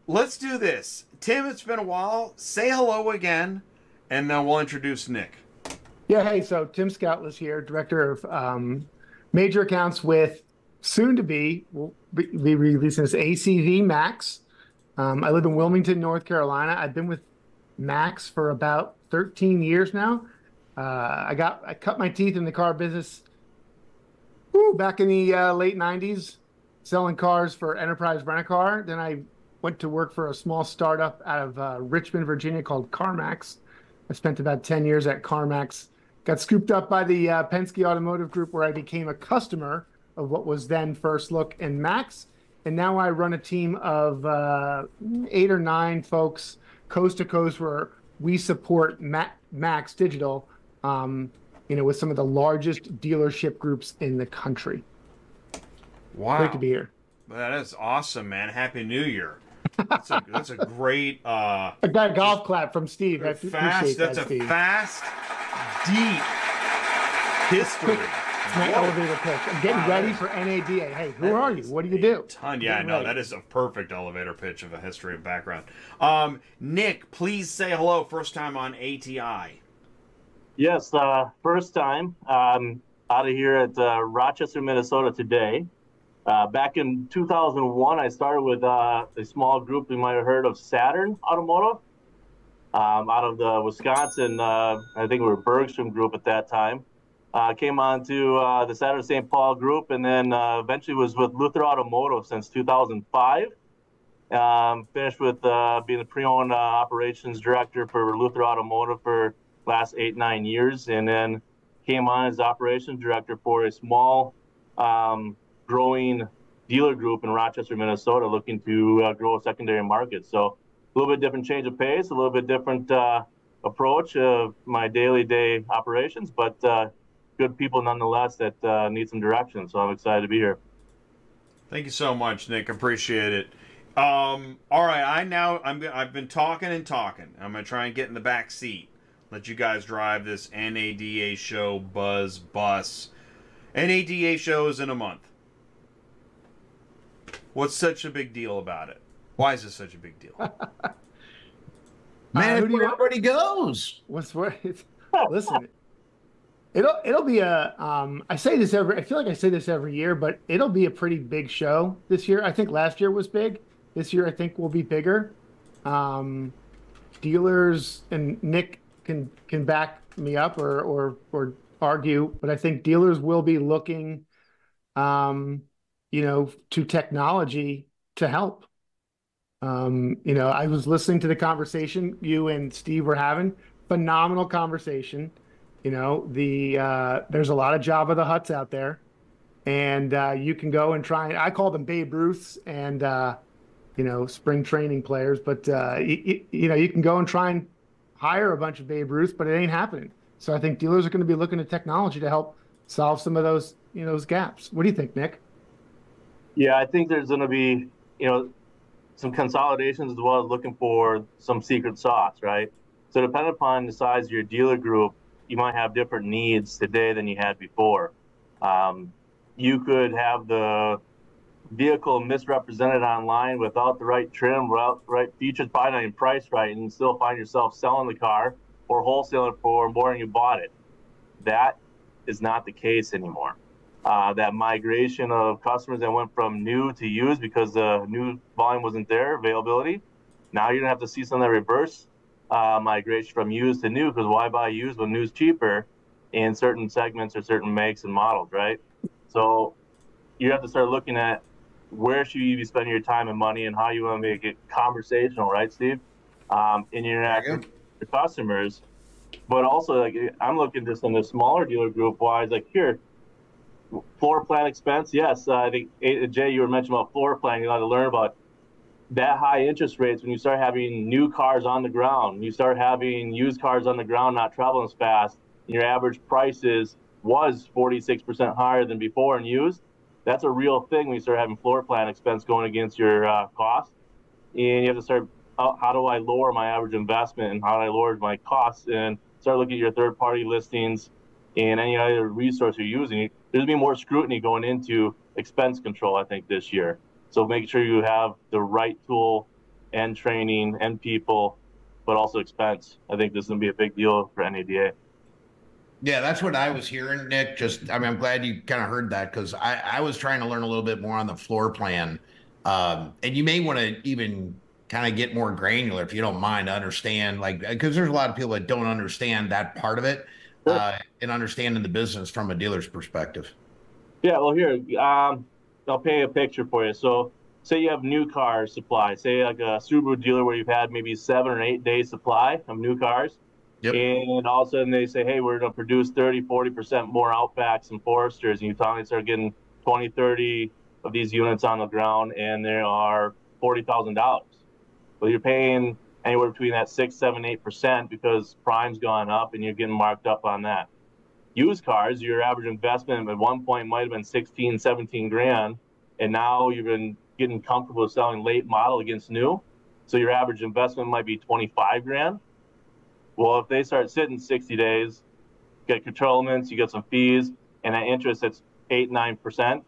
let's do this. Tim, it's been a while. Say hello again, and then we'll introduce Nick. Yeah, hey, so Tim Scoutelas here, Director of um, Major Accounts with soon to be, we'll be be releasing this ACV Max. Um, I live in Wilmington, North Carolina. I've been with Max for about 13 years now. Uh, I got I cut my teeth in the car business whew, back in the uh, late 90s. selling cars for Enterprise Rent a Car. Then I went to work for a small startup out of uh, Richmond, Virginia called CarMax. I spent about 10 years at CarMax. Got scooped up by the uh, Penske Automotive Group, where I became a customer of what was then First Look and Max. And now I run a team of uh, eight or nine folks, coast to coast, where we support Ma- Max Digital, um, you know, with some of the largest dealership groups in the country. Wow. Great to be here. That is awesome, man. Happy New Year. That's a, [laughs] that's a great uh I got a golf clap from Steve. I appreciate fast that, that's a Steve. fast deep history. It's my Whoa. elevator pitch. I'm getting Wow, ready that is- for NADA. Hey, who are you? What do you do? Ton, yeah, Getting no, ready. that is a perfect elevator pitch of a history of background. Um, Nick, please say hello. First time on ATI. Yes, uh, first time um, out of here at uh, Rochester, Minnesota today. Uh, back in 2001, I started with uh, a small group you might have heard of, Saturn Automotive, um, out of the Wisconsin. Uh, I think we were Bergstrom Group at that time. Uh, came on to uh, the Saturn St. Paul Group, and then uh, eventually was with Luther Automotive since 2005. Um, finished with uh, being the pre-owned uh, operations director for Luther Automotive for last eight nine years, and then came on as operations director for a small, um, growing dealer group in Rochester, Minnesota, looking to uh, grow a secondary market. So a little bit different change of pace, a little bit different approach of my daily day operations, but good people nonetheless that uh, need some direction. So I'm excited to be here. Thank you so much, Nick. Appreciate it. Um, all right, I now I'm I've been talking and talking. I'm gonna try and get in the back seat. Let you guys drive this NADA show buzz bus. NADA show is in a month. What's such a big deal about it? Why is this such a big deal? [laughs] Man, who do you- where everybody goes. What's what? [laughs] Listen, it'll it'll be a. Um, I say this every. I feel like I say this every year, but it'll be a pretty big show this year. I think last year was big. This year, I think will be bigger. Um, dealers and Nick can can back me up or or or argue, but I think dealers will be looking, um, you know, to technology to help. Um, you know, I was listening to the conversation you and Steve were having. Phenomenal conversation. You know, the uh, there's a lot of Jabba the Hutts out there, and uh, you can go and try. I call them Babe Ruths and uh, you know spring training players, but uh, you, you know you can go and try and hire a bunch of Babe Ruths, but it ain't happening. So I think dealers are going to be looking at technology to help solve some of those you know those gaps. What do you think, Nick? Yeah, I think there's going to be, you know, some consolidations as well as looking for some secret sauce, right? So depending upon the size of your dealer group, you might have different needs today than you had before. Um, you could have the vehicle misrepresented online without the right trim, without the right features, probably not even priced right, and still find yourself selling the car or wholesaling for more than you bought it. That is not the case anymore. Uh, that migration of customers that went from new to used because the new volume wasn't there, availability. Now you're gonna have to see some of that reverse uh, migration from used to new because why buy used when new's cheaper in certain segments or certain makes and models, right? So you have to start looking at where should you be spending your time and money and how you want to make it conversational, right, Steve? Um, in your interaction with your customers, but also like I'm looking just in the smaller dealer group wise, like here, floor plan expense. Yes, uh, I think Jay, you were mentioning about floor plan. You got to learn about that high interest rates when you start having new cars on the ground. You start having used cars on the ground not traveling as fast. And your average prices was 46% higher than before and used. That's a real thing when you start having floor plan expense going against your uh, cost. And you have to start, how, how do I lower my average investment and how do I lower my costs? And start looking at your third party listings and any other resource you're using. There's gonna be more scrutiny going into expense control, I think, this year. So make sure you have the right tool and training and people, but also expense. I think this is gonna be a big deal for NADA. Yeah, that's what I was hearing, Nick. Just, I mean, I'm glad you kind of heard that because I, I was trying to learn a little bit more on the floor plan. Um, and you may want to even kind of get more granular if you don't mind to understand, like, because there's a lot of people that don't understand that part of it uh, and understanding the business from a dealer's perspective. Yeah, well, here, um, I'll paint a picture for you. So say you have new car supply, say like a Subaru dealer where you've had maybe seven or eight days supply of new cars. Yep. And all of a sudden they say, hey, we're going to produce 30, 40% more Outbacks and Foresters. And you finally start getting 20, 30 of these units on the ground and there are $40,000. Well, you're paying anywhere between that six, seven, eight percent because prime's gone up and you're getting marked up on that. Used cars, your average investment at one point might have been 16, 17 grand, and now you've been getting comfortable selling late model against new. So your average investment might be 25 grand. Well, if they start sitting 60 days, you get curtailments, you get some fees, and that interest that's eight, nine percent,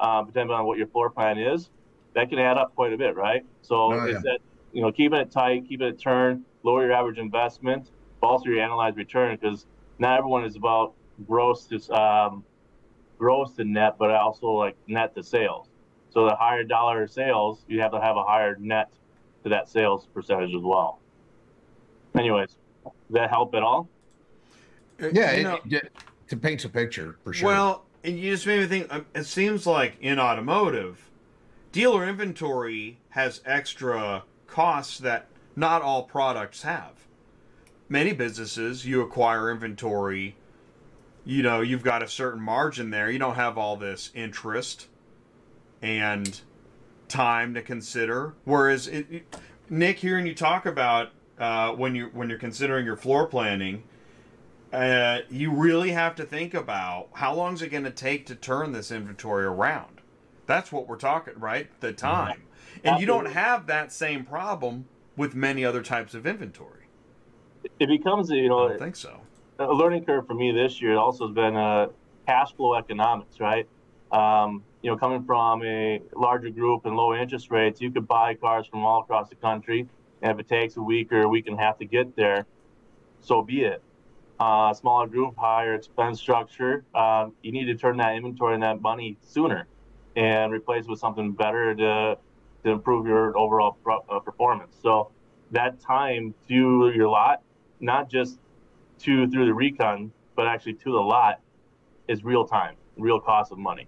uh, depending on what your floor plan is, that can add up quite a bit, right? So Oh, yeah. that you know, keeping it tight, keeping it turned, lower your average investment, but also your annualized return because not everyone is about gross to um, gross to net, but also like net to sales. So the higher dollar sales, you have to have a higher net to that sales percentage as well. Anyways, does that help at all? Yeah, You it, know- it, it paints a picture for sure. Well, and you just made me think. um, It seems like in automotive, dealer inventory has extra costs that not all products have. Many businesses, you acquire inventory. You know, you've got a certain margin there. You don't have all this interest and time to consider. Whereas, it, it- Nick, hearing you talk about uh, when you when you're considering your floor planning, uh, you really have to think about how long is it going to take to turn this inventory around. That's what we're talking, right? The time, and you don't have that same problem with many other types of inventory. It becomes you know, I don't think so. A learning curve for me this year also has been uh, cash flow economics, right? Um, you know, coming from a larger group and low interest rates, you could buy cars from all across the country. And if it takes a week or a week and a half to get there, so be it. Uh, smaller group, higher expense structure. Um, you need to turn that inventory and that money sooner and replace it with something better to, to improve your overall pro- uh, performance. So that time to your lot, not just to through the recon, but actually to the lot is real time, real cost of money.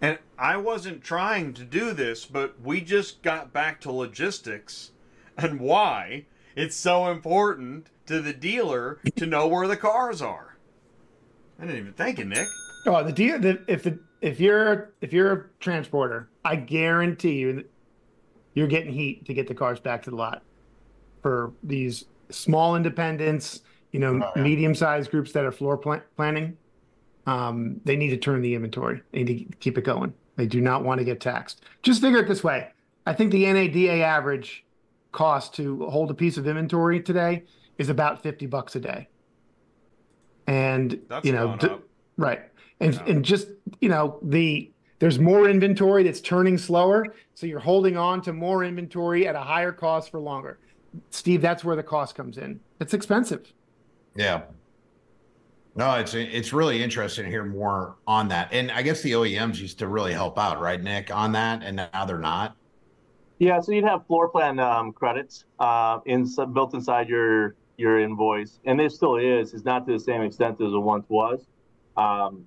And I wasn't trying to do this, but we just got back to logistics and why it's so important to the dealer to know where the cars are. I didn't even think you, Nick. Oh, the deal. The, if the if you're if you're a transporter, I guarantee you, that you're getting heat to get the cars back to the lot. For these small independents, you know, Oh, yeah. medium-sized groups that are floor plan- planning, um, they need to turn the inventory. They need to keep it going. They do not want to get taxed. Just figure it this way: I think the NADA average cost to hold a piece of inventory today is about fifty bucks a day. And That's you know, d- Right. And Yeah. and just, you know, the there's more inventory that's turning slower, so you're holding on to more inventory at a higher cost for longer. Steve, that's where the cost comes in. It's expensive. Yeah. No, it's it's really interesting to hear more on that. And I guess the OEMs used to really help out, right, Nick, on that, and now they're not. Yeah, so you'd have floor plan um, credits uh, in, built inside your your invoice, and there still is. It's not to the same extent as it once was, um,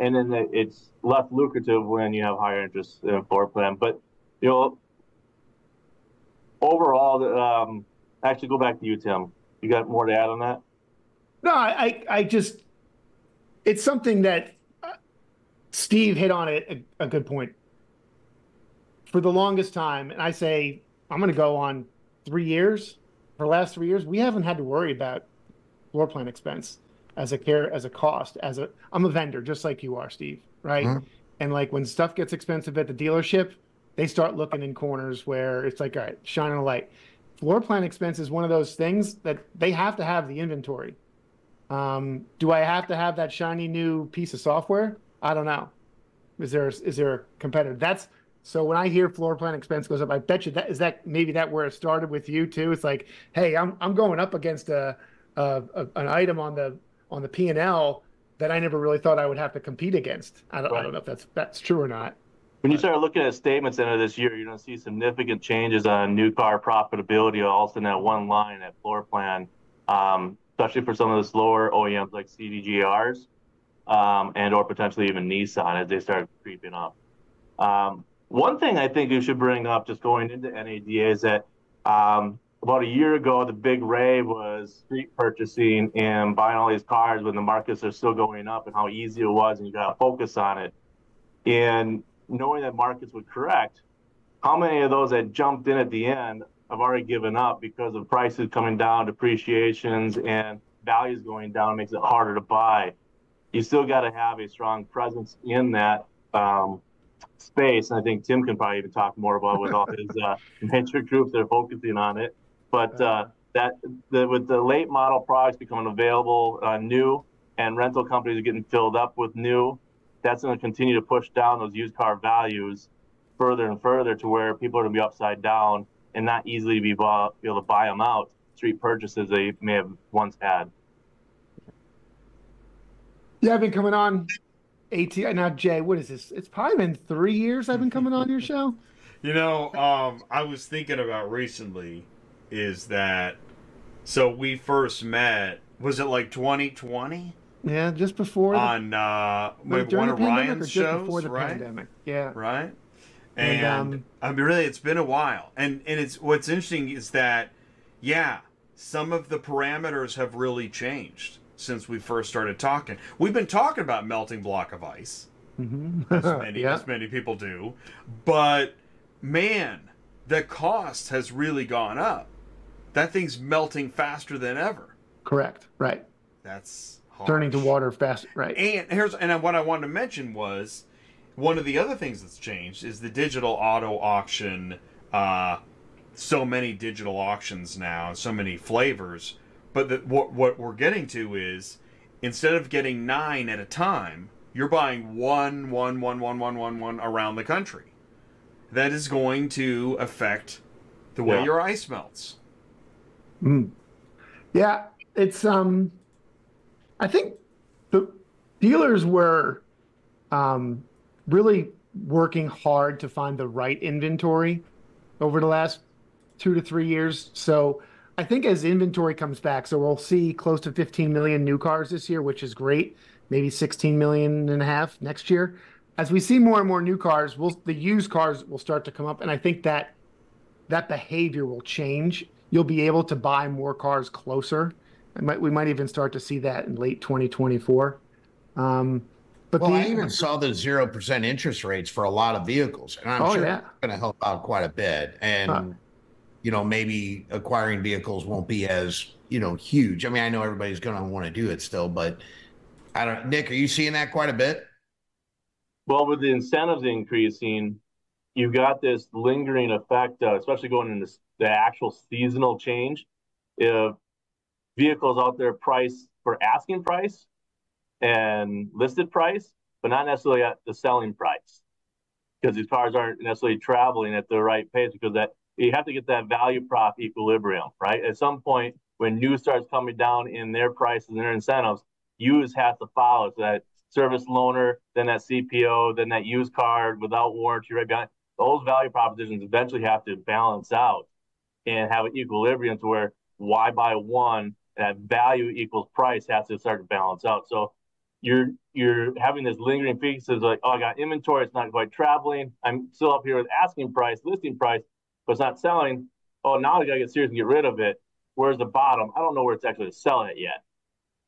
and then it's less lucrative when you have higher interest in floor plan. But you know, overall, um, actually, go back to you, Tim. You got more to add on that? No, I I, I just it's something that uh, Steve hit on it a, a good point. For the longest time, and I say I'm going to go on three years. For the last three years, we haven't had to worry about floor plan expense as a care as a cost. As a I'm a vendor, just like you are, Steve, right? Mhm. And like when stuff gets expensive at the dealership, they start looking in corners where it's like, all right, shining a light. Floor plan expense is one of those things that they have to have the inventory. Um, do I have to have that shiny new piece of software? I don't know. Is there is there a competitor? That's so when I hear floor plan expense goes up, I bet you that is that maybe that where it started with you too. It's like, hey, I'm I'm going up against a, a, a an item on the on the P and L that I never really thought I would have to compete against. I don't, I don't know if that's that's true or not. When you start looking at statements into this year, you're going to see significant changes on new car profitability, also in that one line, that floor plan, um, especially for some of the slower OEMs like CDJRs. um, and or potentially even Nissan as they start creeping up. Um, one thing I think you should bring up just going into NADA is that um, about a year ago, the big rave was street purchasing and buying all these cars when the markets are still going up and how easy it was, and you got to focus on it. And knowing that markets would correct, how many of those that jumped in at the end have already given up because of prices coming down, depreciations, and values going down makes it harder to buy. You still got to have a strong presence in that um, space. And I think Tim can probably even talk more about with all his uh, [laughs] venture groups that are focusing on it. But uh, that the, with the late model products becoming available uh, new and rental companies are getting filled up with new, that's going to continue to push down those used car values further and further to where people are going to be upside down and not easily be, able to buy them out street purchases they may have once had. Yeah, I've been coming on AT now, Jay. What is this? It's probably been three years I've been coming on your [laughs] show. You know, um, I was thinking about recently is that so we first met was it like 2020 Yeah, just before the, on uh was it maybe during one of pandemic or Ryan's just shows, before the right? pandemic. Yeah. Right. And, And, um, I mean, really, it's been a while. And and it's what's interesting is that, yeah, some of the parameters have really changed since we first started talking. We've been talking about melting block of ice, as [laughs] many yeah. as many people do, but man, the cost has really gone up. That thing's melting faster than ever. Correct. Right. That's harsh. Turning to water fast. Right. And here's and what I wanted to mention was one of the other things that's changed is the digital auto auction. Uh, so many digital auctions now, so many flavors. But the, what what we're getting to is instead of getting nine at a time, you're buying one, one, one, one, one, one, one around the country. That is going to affect the way Yeah. your ice melts. Mm. Yeah, it's um I think the dealers were um really working hard to find the right inventory over the last 2 to 3 years. So I think as inventory comes back, so we'll see close to 15 million new cars this year, which is great. Maybe 16 million and a half next year. As we see more and more new cars, we'll, the used cars will start to come up, and I think that that behavior will change. You'll be able to buy more cars closer. I might, we might even start to see that in late 2024. Um, but Well, the, I even saw the zero percent interest rates for a lot of vehicles, and I'm Oh, sure yeah. it's going to help out quite a bit. And Huh. you know, maybe acquiring vehicles won't be as you know huge. I mean, I know everybody's going to want to do it still, but I don't. Nick, are you seeing that quite a bit? Well, with the incentives increasing, you've got this lingering effect, uh, especially going into the actual seasonal change. If vehicles out there priced for asking price and listed price, but not necessarily at the selling price, because these cars aren't necessarily traveling at the right pace. Because that you have to get that value prop equilibrium, right? At some point, when new starts coming down in their prices and their incentives, used has to follow. So that service loaner, then that CPO, then that used car without warranty right behind. Those value propositions eventually have to balance out and have an equilibrium to where why buy one that value equals price has to start to balance out. So you're you're having this lingering piece pieces like, oh, I got inventory, it's not quite traveling. I'm still up here with asking price, listing price, but it's not selling. Oh, now I gotta get serious and get rid of it. Where's the bottom? I don't know where it's actually selling it yet.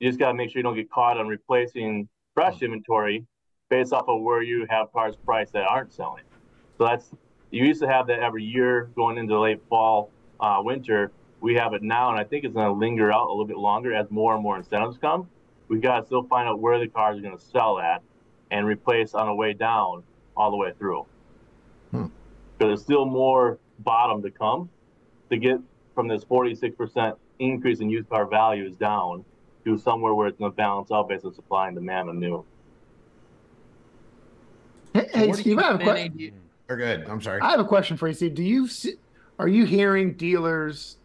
You just gotta make sure you don't get caught on replacing fresh inventory based off of where you have cars priced that aren't selling. So that's you used to have that every year going into late fall, uh, winter. We have it now, and I think it's going to linger out a little bit longer as more and more incentives come. We got to still find out where the cars are going to sell at and replace on the way down all the way through. Hmm. So there's still more bottom to come to get from this 46% increase in used car values down to somewhere where it's going to balance out based on supply and demand of new. hey, hey, Steve, I have, a think que- NAD Or good. I'm sorry. I have a question for you, Steve. Do you see, are you hearing dealers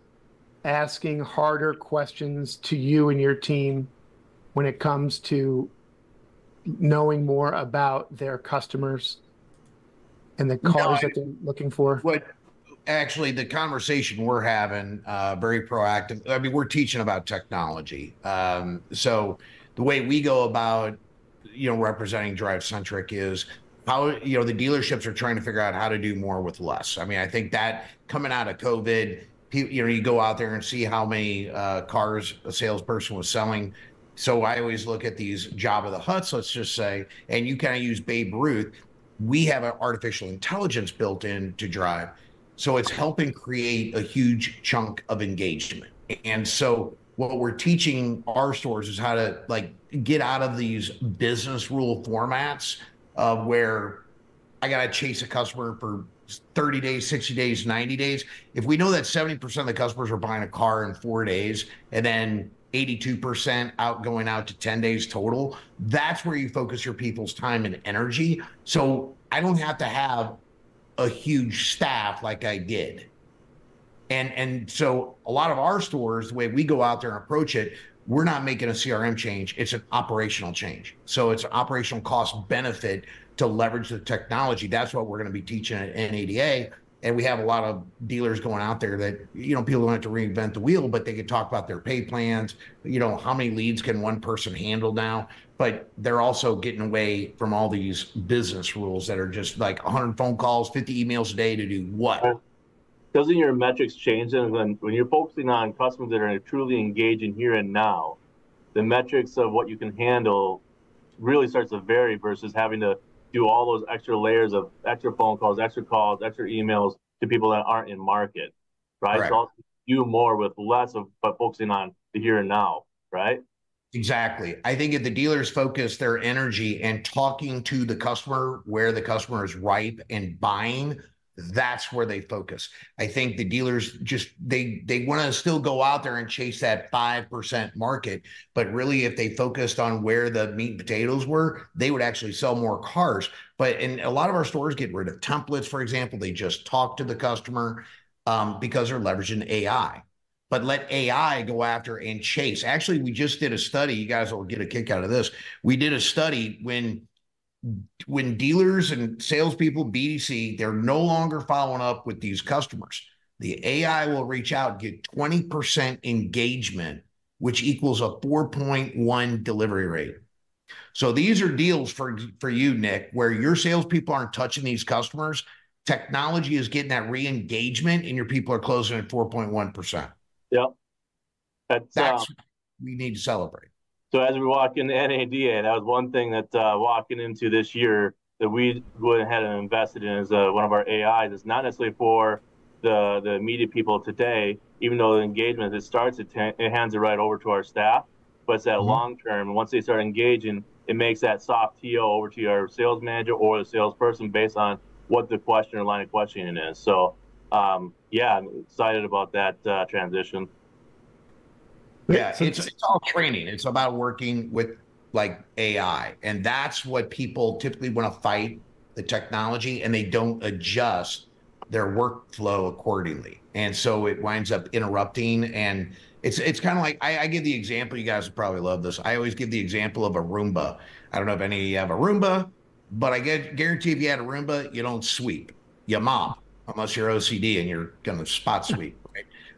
asking harder questions to you and your team when it comes to knowing more about their customers and the No, cars I- that they're looking for? what actually the conversation we're having uh very proactive i mean we're teaching about technology um so the way we go about you know, representing DriveCentric is how you know the dealerships are trying to figure out how to do more with less. I mean, I think that coming out of COVID, you know, you go out there and see how many uh, cars a salesperson was selling. So I always look at these Jabba the Hutts, let's just say, and you kind of use Babe Ruth. We have an artificial intelligence built in to drive. So it's helping create a huge chunk of engagement. And so what we're teaching our stores is how to like get out of these business rule formats of where I got to chase a customer for 30 days, 60 days, 90 days. If we know that 70% of the customers are buying a car in four days and then 82% out going out to 10 days total, that's where you focus your people's time and energy. So I don't have to have a huge staff like I did. And and so a lot of our stores, the way we go out there and approach it, we're not making a CRM change. It's an operational change. So it's an operational cost benefit to leverage the technology. That's what we're going to be teaching at NADA. And we have a lot of dealers going out there that, you know, people don't have to reinvent the wheel, but they can talk about their pay plans. You know, how many leads can one person handle now? But they're also getting away from all these business rules that are just like 100 phone calls, 50 emails a day to do what? Doesn't your metrics change then when, when you're focusing on customers that are truly engaging here and now? The metrics of what you can handle really starts to vary versus having to do all those extra layers of extra phone calls, extra calls, extra emails to people that aren't in market, right? Correct. So do more with less of, but focusing on the here and now, right? Exactly. I think if the dealers focus their energy and talking to the customer where the customer is ripe and buying, that's where they focus. I think the dealers just they they want to still go out there and chase that 5% market, but really if they focused on where the meat and potatoes were, they would actually sell more cars. But in a lot of our stores get rid of templates, for example, they just talk to the customer um, because they're leveraging AI. But let AI go after and chase. Actually, we just did a study. You guys will get a kick out of this. We did a study when when dealers and salespeople, BDC, they're no longer following up with these customers. The AI will reach out, get 20% engagement, which equals a 4.1 delivery rate. So these are deals for, for you, Nick, where your salespeople aren't touching these customers. Technology is getting that re-engagement, and your people are closing at 4.1%. Yep. That's, That's um, we need to celebrate. So as we walk into NADA, that was one thing that uh, walking into this year that we went ahead and invested in as uh, one of our AIs. It's not necessarily for the the media people today, even though the engagement it starts, it, t- it hands it right over to our staff. But it's that mm-hmm. long term. Once they start engaging, it makes that soft TO over to our sales manager or the salesperson based on what the question or line of questioning is. So, um, yeah, I'm excited about that uh, transition. Yeah, it's it's all training. It's about working with like AI, and that's what people typically want to fight the technology, and they don't adjust their workflow accordingly, and so it winds up interrupting. And it's it's kind of like I, I give the example. You guys probably love this. I always give the example of a Roomba. I don't know if any of you have a Roomba, but I get guarantee if you had a Roomba, you don't sweep, you mop, unless you're OCD and you're gonna spot sweep.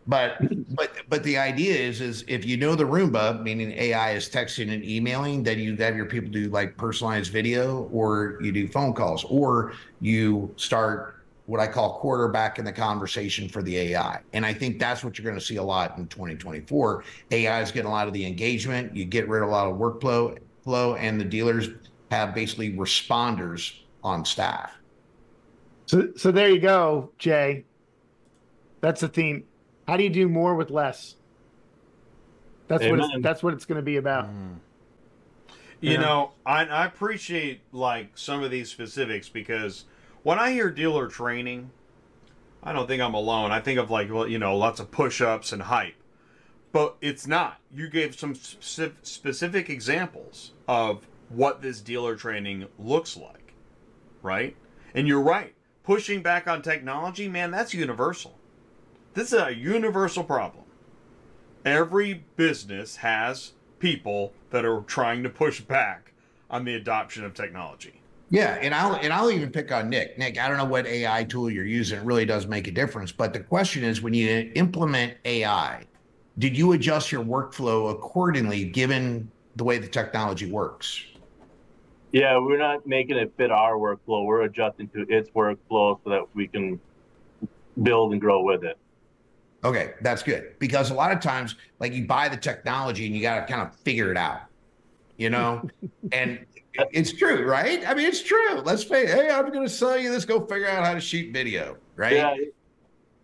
But [laughs] but but the idea is is if you know the Roomba, meaning AI is texting and emailing, then you have your people do like personalized video, or you do phone calls, or you start what I call quarterback in the conversation for the AI. And I think that's what you're going to see a lot in 2024. AI is getting a lot of the engagement. You get rid of a lot of workflow flow, and the dealers have basically responders on staff. So so there you go, Jay. That's the theme how do you do more with less? That's Amen. what it's, that's what it's going to be about. Mm. You yeah. know, I, I appreciate like some of these specifics because when I hear dealer training, I don't think I'm alone. I think of like well, you know, lots of push-ups and hype, but it's not. You gave some specific examples of what this dealer training looks like, right? And you're right. Pushing back on technology, man, that's universal. This is a universal problem. Every business has people that are trying to push back on the adoption of technology. Yeah, and I'll and I'll even pick on Nick. Nick, I don't know what AI tool you're using. It really does make a difference. But the question is, when you implement AI, did you adjust your workflow accordingly given the way the technology works? Yeah, we're not making it fit our workflow. We're adjusting to its workflow so that we can build and grow with it. Okay, that's good because a lot of times, like you buy the technology and you got to kind of figure it out, you know, [laughs] and it's true, right? I mean, it's true. Let's say, hey, I'm going to sell you this. Go figure out how to shoot video, right? Yeah,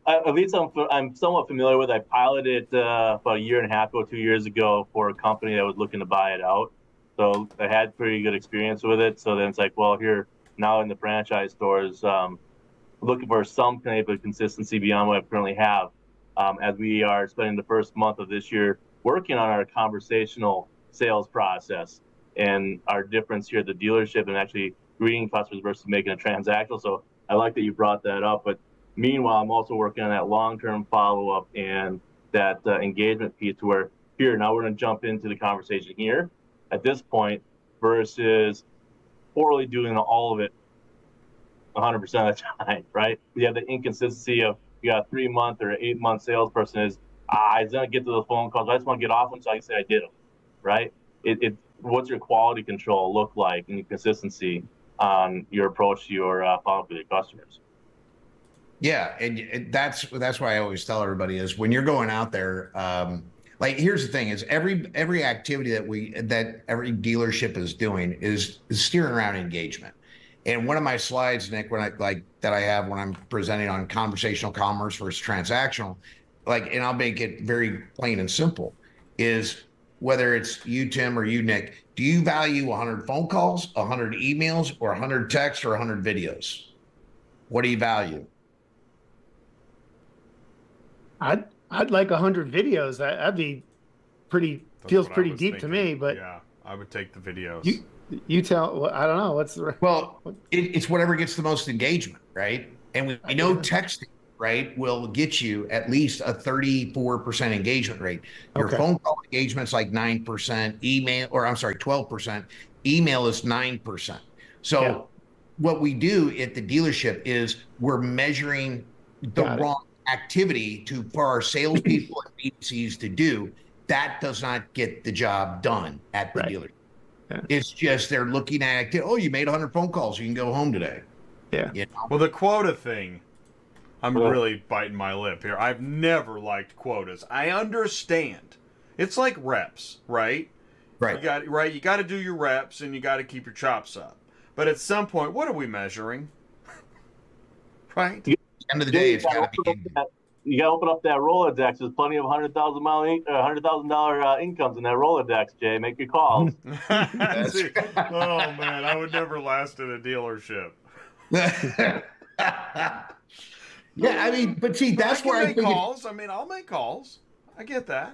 at least I'm I'm somewhat familiar with. I piloted uh, about a year and a half ago, two years ago, for a company that was looking to buy it out. So I had pretty good experience with it. So then it's like, well, here now in the franchise stores, um, looking for some type of consistency beyond what I currently have. Um, as we are spending the first month of this year working on our conversational sales process and our difference here at the dealership and actually greeting customers versus making a transactional. So I like that you brought that up. But meanwhile, I'm also working on that long-term follow-up and that uh, engagement piece where here now we're going to jump into the conversation here at this point versus poorly doing all of it 100% of the [laughs] time, right? We have the inconsistency of you got a three month or eight month salesperson is ah, I didn't get to the phone calls. I just want to get off them so I can say I did them, right? It, it what's your quality control look like and consistency on your approach to your uh, follow up with your customers? Yeah, and it- that's that's why I always tell everybody is when you're going out there. Um, like here's the thing: is every every activity that we that every dealership is doing is, is steering around engagement. And one of my slides, Nick, when I like that I have when I'm presenting on conversational commerce versus transactional, like, and I'll make it very plain and simple, is whether it's you, Tim, or you, Nick, do you value 100 phone calls, 100 emails, or 100 texts, or 100 videos? What do you value? I'd I'd like hundred videos. That that'd be pretty That's feels pretty was deep to me. But yeah, I would take the videos. you you tell. Well, I don't know what's the right? Well, it, it's whatever gets the most engagement, right? And we, we know texting, right, will get you at least a 34% engagement rate. Your Okay. phone call engagement's like 9%, email, or I'm sorry, 12%. Email is 9%. So Yeah. what we do at the dealership is we're measuring the Got it. wrong activity to for our salespeople and BCs to do. That does not get the job done at the Right. dealership. Yeah. It's just they're looking at it. Oh, you made 100 phone calls. You can go home today. yeah. You know? Well, the quota thing, I'm Well- really biting my lip here. I've never liked quotas. I understand. It's like reps, right? Right. You Right. got right. You got to do your reps and you got to keep your chops up. But at some point, what are we measuring? [laughs] right? At the end of the day, it's you, gotta got to open be. Up that, you gotta open up that Rolodex. There's plenty of hundred thousand mile, in- uh, hundred thousand dollar uh, incomes in that Rolodex. Jay, make your calls. [laughs] See, oh man, I would never last in a dealership. [laughs] yeah, I mean, but see, But that's I can where I make think. it- calls. I mean, I'll make calls. I get that.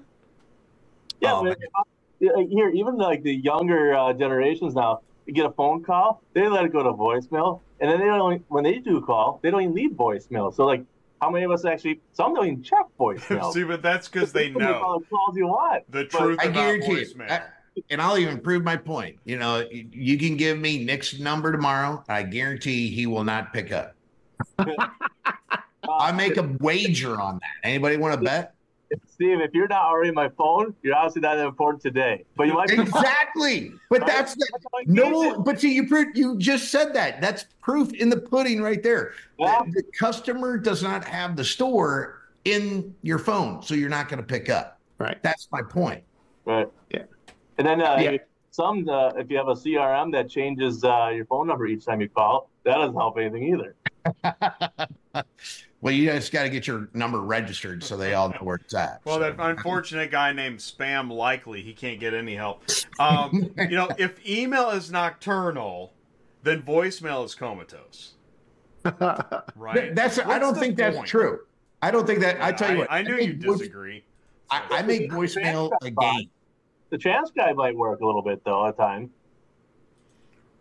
Yeah, Oh, but here, even like the younger uh, generations now, you get a phone call, they let it go to voicemail, and then they don't. When they do call, they don't even leave voicemail. So like, how many of us actually? Some don't even check voicemail. [laughs] See, but that's because they How know calls you want. the But- truth I about guarantee voicemail. I- and I'll even prove my point. You know, you, you can give me Nick's number tomorrow. I guarantee he will not pick up. [laughs] I make a wager on that. Anybody want to bet? Steve, if you're not already on my phone, you're obviously not that important today. But you might be. Exactly. But that's the, That's how I gauge no. But see, you you just said that. That's proof in the pudding right there. Yeah. The, the customer does not have the store in your phone, so you're not going to pick up. Right. That's my point. Right. Yeah. And then uh, Yeah. some, uh, if you have a CRM that changes uh, your phone number each time you call, that doesn't help anything either. [laughs] Well, you just got to get your number registered so they all know where it's at. Well, So- that unfortunate guy named Spam Likely, he can't get any help. Um, [laughs] you know, if email is nocturnal, then voicemail is comatose, [laughs] right? Th- that's. I don't the think that's true. I don't think that. I tell you what. I, knew you voice- disagree. I, I make voicemail a game. The trans guy might work a little bit though at times.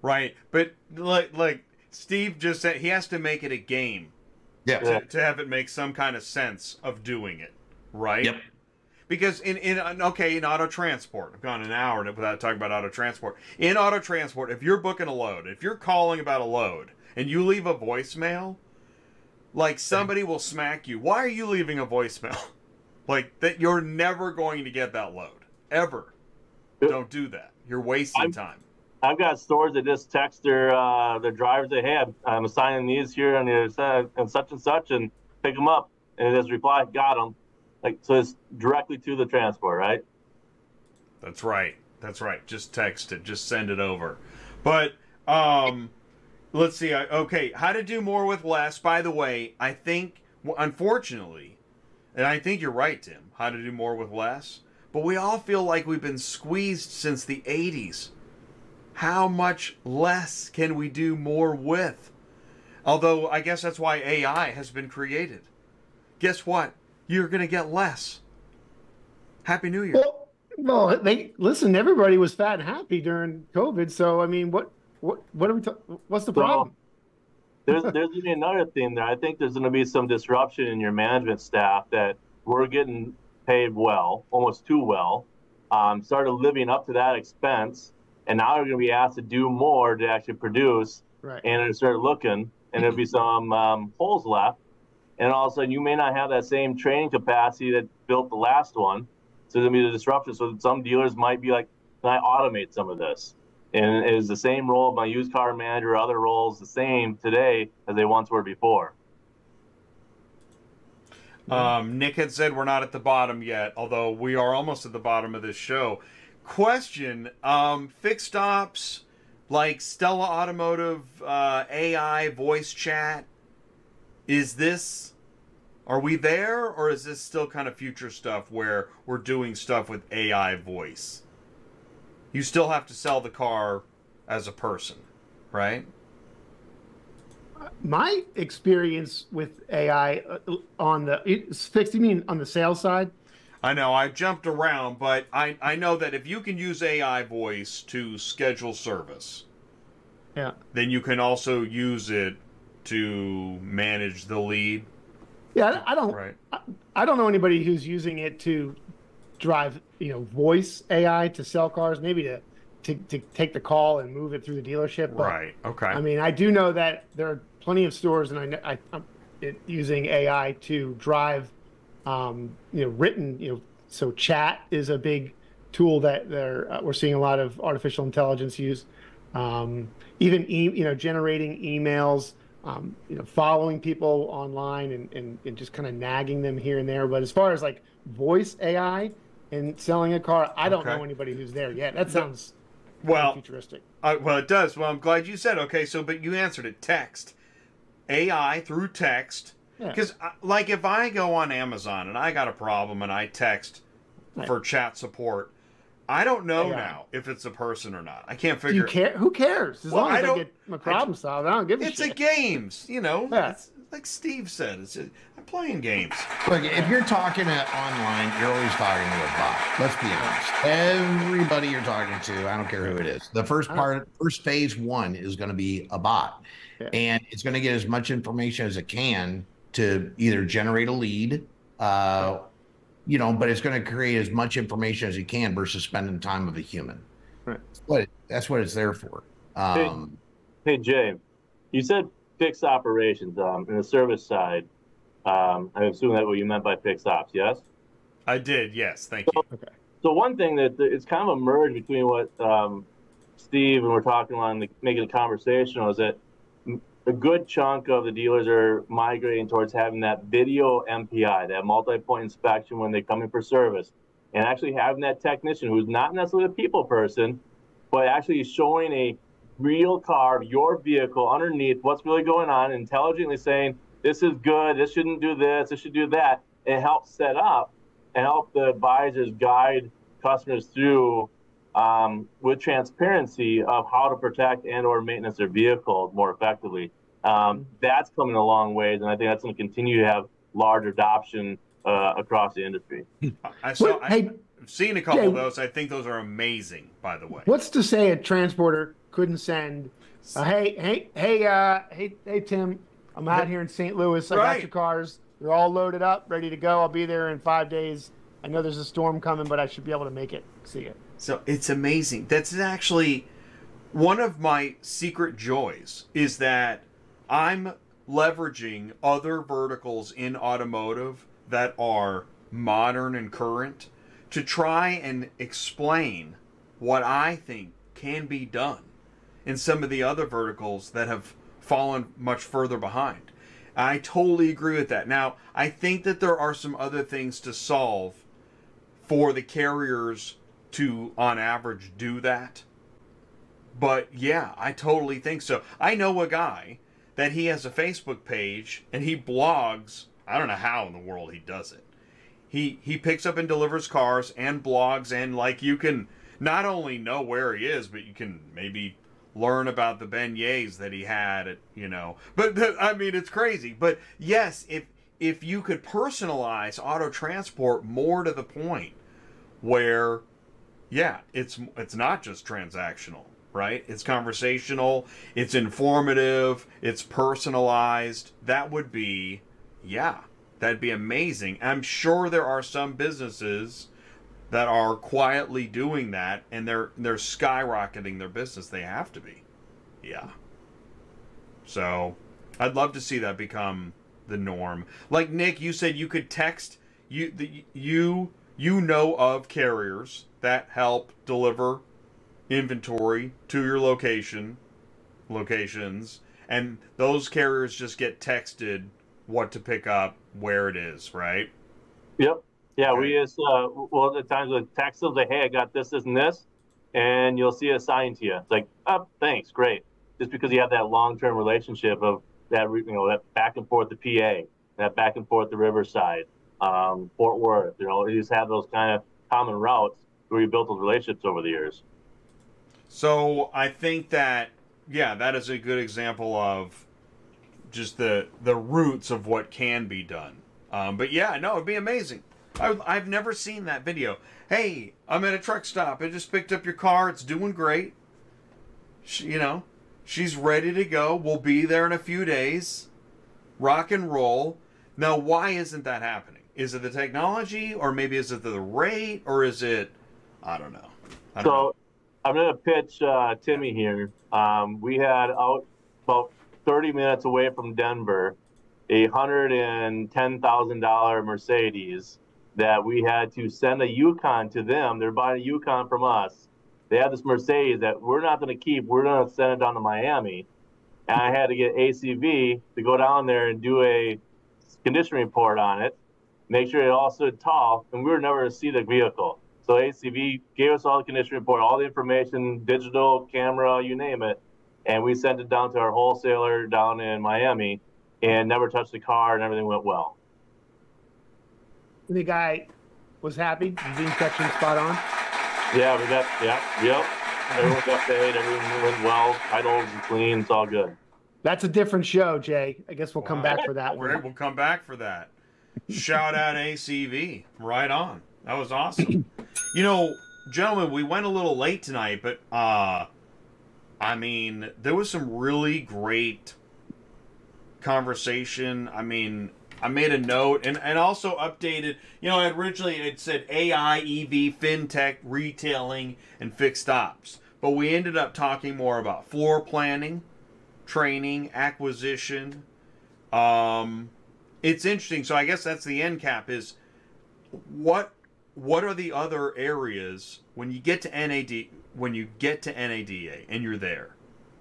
Right, but like like Steve just said, he has to make it a game Yeah. to, to have it make some kind of sense of doing it, right? Yep. Because in in okay in auto transport, I've gone an hour without talking about auto transport. In auto transport, if you're booking a load, if you're calling about a load, and you leave a voicemail, like somebody will smack you. Why are you leaving a voicemail? [laughs] like that, you're never going to get that load ever. Don't do that. You're wasting I'm- time. I've got stores that just text their uh, their drivers that hey, I'm, assigning these here on the and such and such, and pick them up, and it just reply, got them. Like so, it's directly to the transport, right? That's right. That's right. Just text it. Just send it over. But um, let's see. Okay, how to do more with less. By the way, I think unfortunately, and I think you're right, Tim. How to do more with less. But we all feel like we've been squeezed since the 80s. How much less can we do more with? Although I guess that's why AI has been created. Guess what? You're going to get less. Happy New Year. Well, well, they listen. Everybody was fat and happy during COVID. So I mean, what what what are we? Ta- what's the problem? there's there's going another thing there. I think there's going to be some disruption in your management staff that we're getting paid well, almost too well. Um, started living up to that expense, and now they're going to be asked to do more to actually produce. Right. And it'll start looking, and there'll be some um, holes left, and all of a sudden you may not have that same training capacity that built the last one. So there's going to be the disruption. So some dealers might be like, "Can I automate some of this?" And is the same role of my used car manager, other roles the same today as they once were before? Um, Nick had said we're not at the bottom yet, although we are almost at the bottom of this show. Question: um, Fixed ops like Stella Automotive uh, AI voice chat. Is this? Are we there, or is this still kind of future stuff where we're doing stuff with AI voice? You still have to sell the car as a person, right? my experience with AI uh, on the fixed. You mean on the sales side? I know I jumped around, but I I know that if you can use AI voice to schedule service, yeah, then you can also use it to manage the lead. Yeah, I don't. Right. I, I don't know anybody who's using it to drive, you know, voice AI to sell cars. Maybe to to, to take the call and move it through the dealership. But, right. Okay. I mean, I do know that there are plenty of stores, and I, I am using AI to drive, um, you know, written, you know, so chat is a big tool that they're uh, we're seeing a lot of artificial intelligence use. Um, even e- you know, generating emails. Um, you know, following people online and, and, and just kind of nagging them here and there. But as far as like voice AI and selling a car, I don't Okay. know anybody who's there yet. That sounds Well, futuristic. Uh, well, it does. Well, I'm glad you said okay. So, but you answered it. Text, AI through text. Yeah. Because, uh, like, if I go on Amazon and I got a problem and I text Right. for chat support, I don't know AI. now if it's a person or not. I can't Do figure. you care? Who cares? As Well, long I as I, don't- get my problem solved, I don't give a It's shit. a games, you know. Yeah. It's, like Steve said, it's just, I'm playing games. Look, if you're talking to online, you're always talking to a bot. Let's be honest. Everybody you're talking to, I don't care who it is. The first uh-huh. part, first phase one is going to be a bot, Yeah. and it's going to get as much information as it can to either generate a lead, uh, you know, but it's going to create as much information as you can versus spending time with a human. Right. That's what that's what it's there for. Um, Hey Jay, you said fixed operations um, in the service side. Um, I assume that what you meant by fixed ops. Yes. I did, yes. Thank you. Okay. So one thing that it's kind of a merge between what um, Steve and we're talking on the, making a conversation is that m- a good chunk of the dealers are migrating towards having that video MPI, that multi-point inspection when they come in for service, and actually having that technician who's not necessarily a people person, but actually showing a real car, your vehicle underneath what's really going on, intelligently saying this is good, this shouldn't do this, this should do that, and help set up and help the advisors guide customers through um, with transparency of how to protect and or maintenance their vehicle more effectively. Um, that's coming a long ways, and I think that's going to continue to have large adoption uh, across the industry. I saw. What- hey, I've seen a couple Jay, of those. I think those are amazing, by the way. What's to say a transporter couldn't send? Uh, hey, hey, hey, uh, hey, hey, Tim, I'm out here in St. Louis. I got your cars. They're all loaded up, ready to go. I'll be there in five days. I know there's a storm coming, but I should be able to make it. See it. So it's amazing. That's actually one of my secret joys is that I'm leveraging other verticals in automotive that are modern and current to try and explain what I think can be done in some of the other verticals that have fallen much further behind. I totally agree with that. Now, I think that there are some other things to solve for the carriers to, on average, do that. But yeah, I totally think so. I know a guy that he has a Facebook page and he blogs. I don't know how in the world he does it. He he picks up and delivers cars and blogs and like you can not only know where he is, but you can maybe learn about the beignets that he had at, you know. But, [laughs] I mean it's crazy. But yes, if if you could personalize auto transport more to the point where yeah, it's it's not just transactional right? It's conversational, it's informative, it's personalized. That would be, yeah, that'd be amazing. I'm sure there are some businesses that are quietly doing that and they're they're skyrocketing their business. They have to be. Yeah. So, I'd love to see that become the norm. Like Nick, you said you could text you the, you you know of carriers that help deliver inventory to your location locations and those carriers just get texted what to pick up where it is right? Yep. Yeah okay. we just uh well at times with text them say hey i got this this and this and you'll see it sign to you. It's like oh thanks great. Just because you have that long-term relationship of that you know that back and forth to pa that back and forth to riverside um, fort worth you know you just have those kind of common routes where you built those relationships over the years so I think that yeah, that is a good example of just the the roots of what can be done. Um, but yeah, no, it'd be amazing. I, I've never seen that video. Hey, I'm at a truck stop. I just picked up your car. It's doing great. She, you know, she's ready to go. We'll be there in a few days. Rock and roll. Now, why isn't that happening? Is it the technology, or maybe is it the rate, or is it? I don't know. I don't so know. I'm going to pitch uh, Timmy here. Um, we had out about 30 minutes away from Denver a $110,000 Mercedes that we had to send a Yukon to them. They're buying a Yukon from us. They had this Mercedes that we're not going to keep. We're going to send it down to Miami. And I had to get ACV to go down there and do a condition report on it, make sure it all stood tall, and we were never to see the vehicle. So ACV gave us all the condition report, all the information, digital, camera, you name it, and we sent it down to our wholesaler down in Miami, and never touched the car, and everything went well. The guy was happy. The inspection spot on. Yeah, we got yeah, yep. Everyone got paid. Everything went well. Titles clean. It's all good. That's a different show, Jay. I guess we'll come back for that one. We'll come back for that. Shout out ACV. Right on. That was awesome. [clears throat] you know, gentlemen, we went a little late tonight, but uh I mean, there was some really great conversation. I mean, I made a note and, and also updated. You know, originally it said AI, EV, fintech, retailing, and fixed ops. But we ended up talking more about floor planning, training, acquisition. Um, it's interesting. So I guess that's the end cap is what what are the other areas when you get to NAD when you get to NADA and you're there?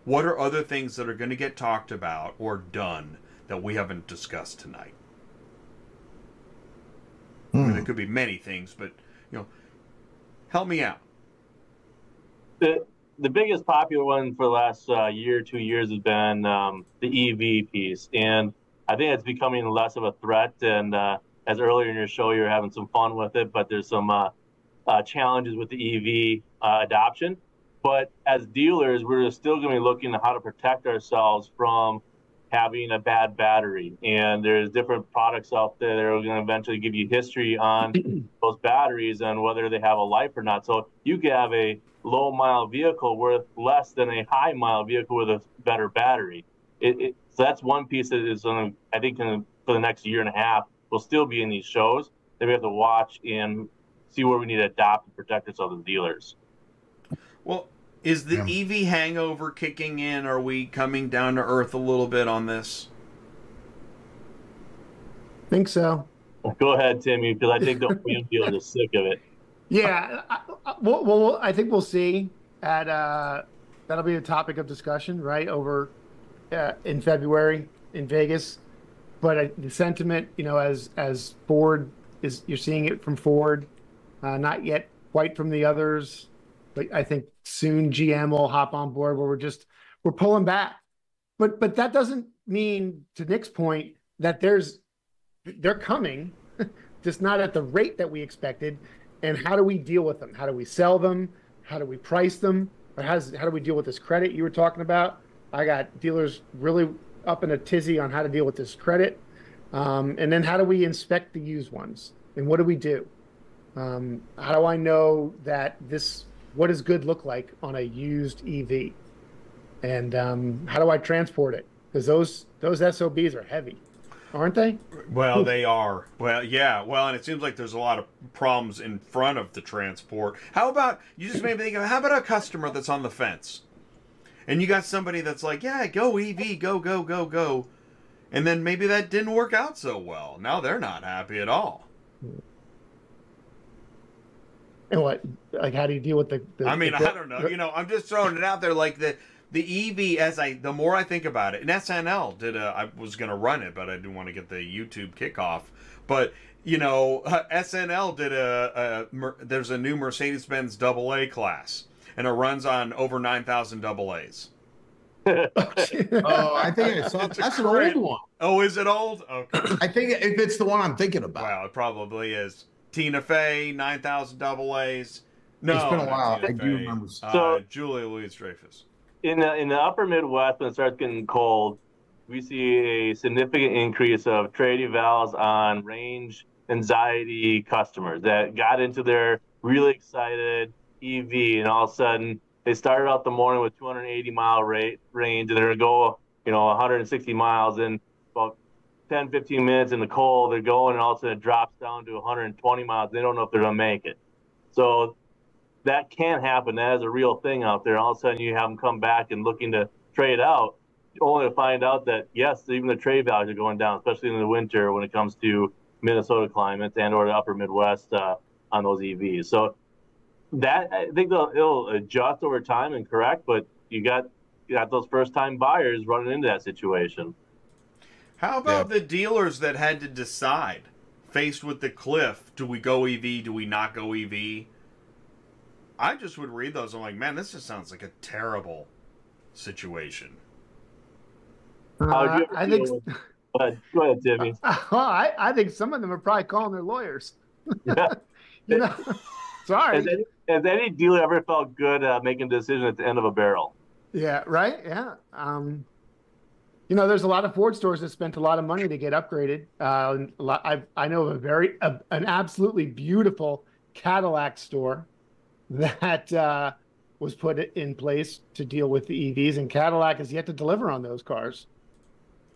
What are other things that are going to get talked about or done that we haven't discussed tonight? Hmm. I mean, there hmm. could be many things, but you know, help me out. The the biggest popular one for the last uh, year, two years has been um, the EV piece, and I think it's becoming less of a threat. And uh, as earlier in your show, you're having some fun with it, but there's some uh, uh, challenges with the EV uh, adoption. But as dealers, we're still going to be looking at how to protect ourselves from having a bad battery. And there's different products out there that are going to eventually give you history on [clears throat] those batteries and whether they have a life or not. So you could have a low mile vehicle worth less than a high mile vehicle with a better battery. It, it, so that's one piece that is to, I think, for the next year and a half, will still be in these shows that we have to watch and see where we need to adopt and protect ourselves as dealers. Well, is the yeah. EV hangover kicking in? Are we coming down to earth a little bit on this? think so. Go ahead, Timmy, because I think the OEM dealers are sick of it. Yeah, I, I, well, well, I think we'll see at uh, that'll be a topic of discussion, right? Over uh, in February in Vegas. But uh, the sentiment, you know, as as Ford is, you're seeing it from Ford, uh, not yet quite from the others, but I think soon GM will hop on board where we're just we're pulling back. But but that doesn't mean, to Nick's point, that there's they're coming, [laughs] just not at the rate that we expected. And how do we deal with them? How do we sell them? How do we price them? Or how, does, how do we deal with this credit you were talking about? I got dealers really up in a tizzy on how to deal with this credit. Um, and then how do we inspect the used ones? And what do we do? Um, how do I know that this, what does good look like on a used EV? And um, how do I transport it? Because those those SOBs are heavy, aren't they? Well, they are. Well, yeah. Well, and it seems like there's a lot of problems in front of the transport. How about you just made me think of how about a customer that's on the fence, and you got somebody that's like, yeah, go EV, go, go, go, go, and then maybe that didn't work out so well. Now they're not happy at all. And what, like, how do you deal with the? the I mean, the, I don't know. You know, I'm just throwing it out there. Like the the EV, as I the more I think about it, and SNL did a. I was going to run it, but I didn't want to get the YouTube kickoff. But you know, [laughs] uh, SNL did a, a there's a new Mercedes Benz Double A class, and it runs on over nine thousand double A's. [laughs] oh, I think I saw, that's an old one. Oh, is it old? Okay. I think if it's the one I'm thinking about. Wow, it probably is. Tina Fey, nine thousand double A's. No, it's been a while. Tina I do remember. Uh, So- Julia Louis Dreyfus. in the in the upper Midwest, when it starts getting cold, we see a significant increase of trade evals on range anxiety customers that got into their really excited EV, and all of a sudden they started out the morning with 280 mile rate range, and they're gonna go, you know, 160 miles in about 10, 15 minutes in the cold. They're going, and all of a sudden it drops down to 120 miles. They don't know if they're gonna make it. So that can happen. That is a real thing out there. All of a sudden, you have them come back and looking to trade out, only to find out that yes, even the trade values are going down, especially in the winter when it comes to Minnesota climates and or the upper Midwest uh, on those EVs. So that I think they'll, it'll adjust over time and correct, but you got you got those first time buyers running into that situation. How about the dealers that had to decide, faced with the cliff, do we go EV, do we not go EV? I just would read those. I'm like, man, this just sounds like a terrible situation. Uh, I think. with- Go ahead, go ahead, Timmy. [laughs] Well, I, I think some of them are probably calling their lawyers. [laughs] Yeah. You know, [laughs] sorry. Has any, has any dealer ever felt good uh, making a decision at the end of a barrel? Yeah, right. Yeah. Um, you know, there's a lot of Ford stores that spent a lot of money to get upgraded. Uh, a lot, I I know of a very a, an absolutely beautiful Cadillac store that uh, was put in place to deal with the EVs, and Cadillac has yet to deliver on those cars.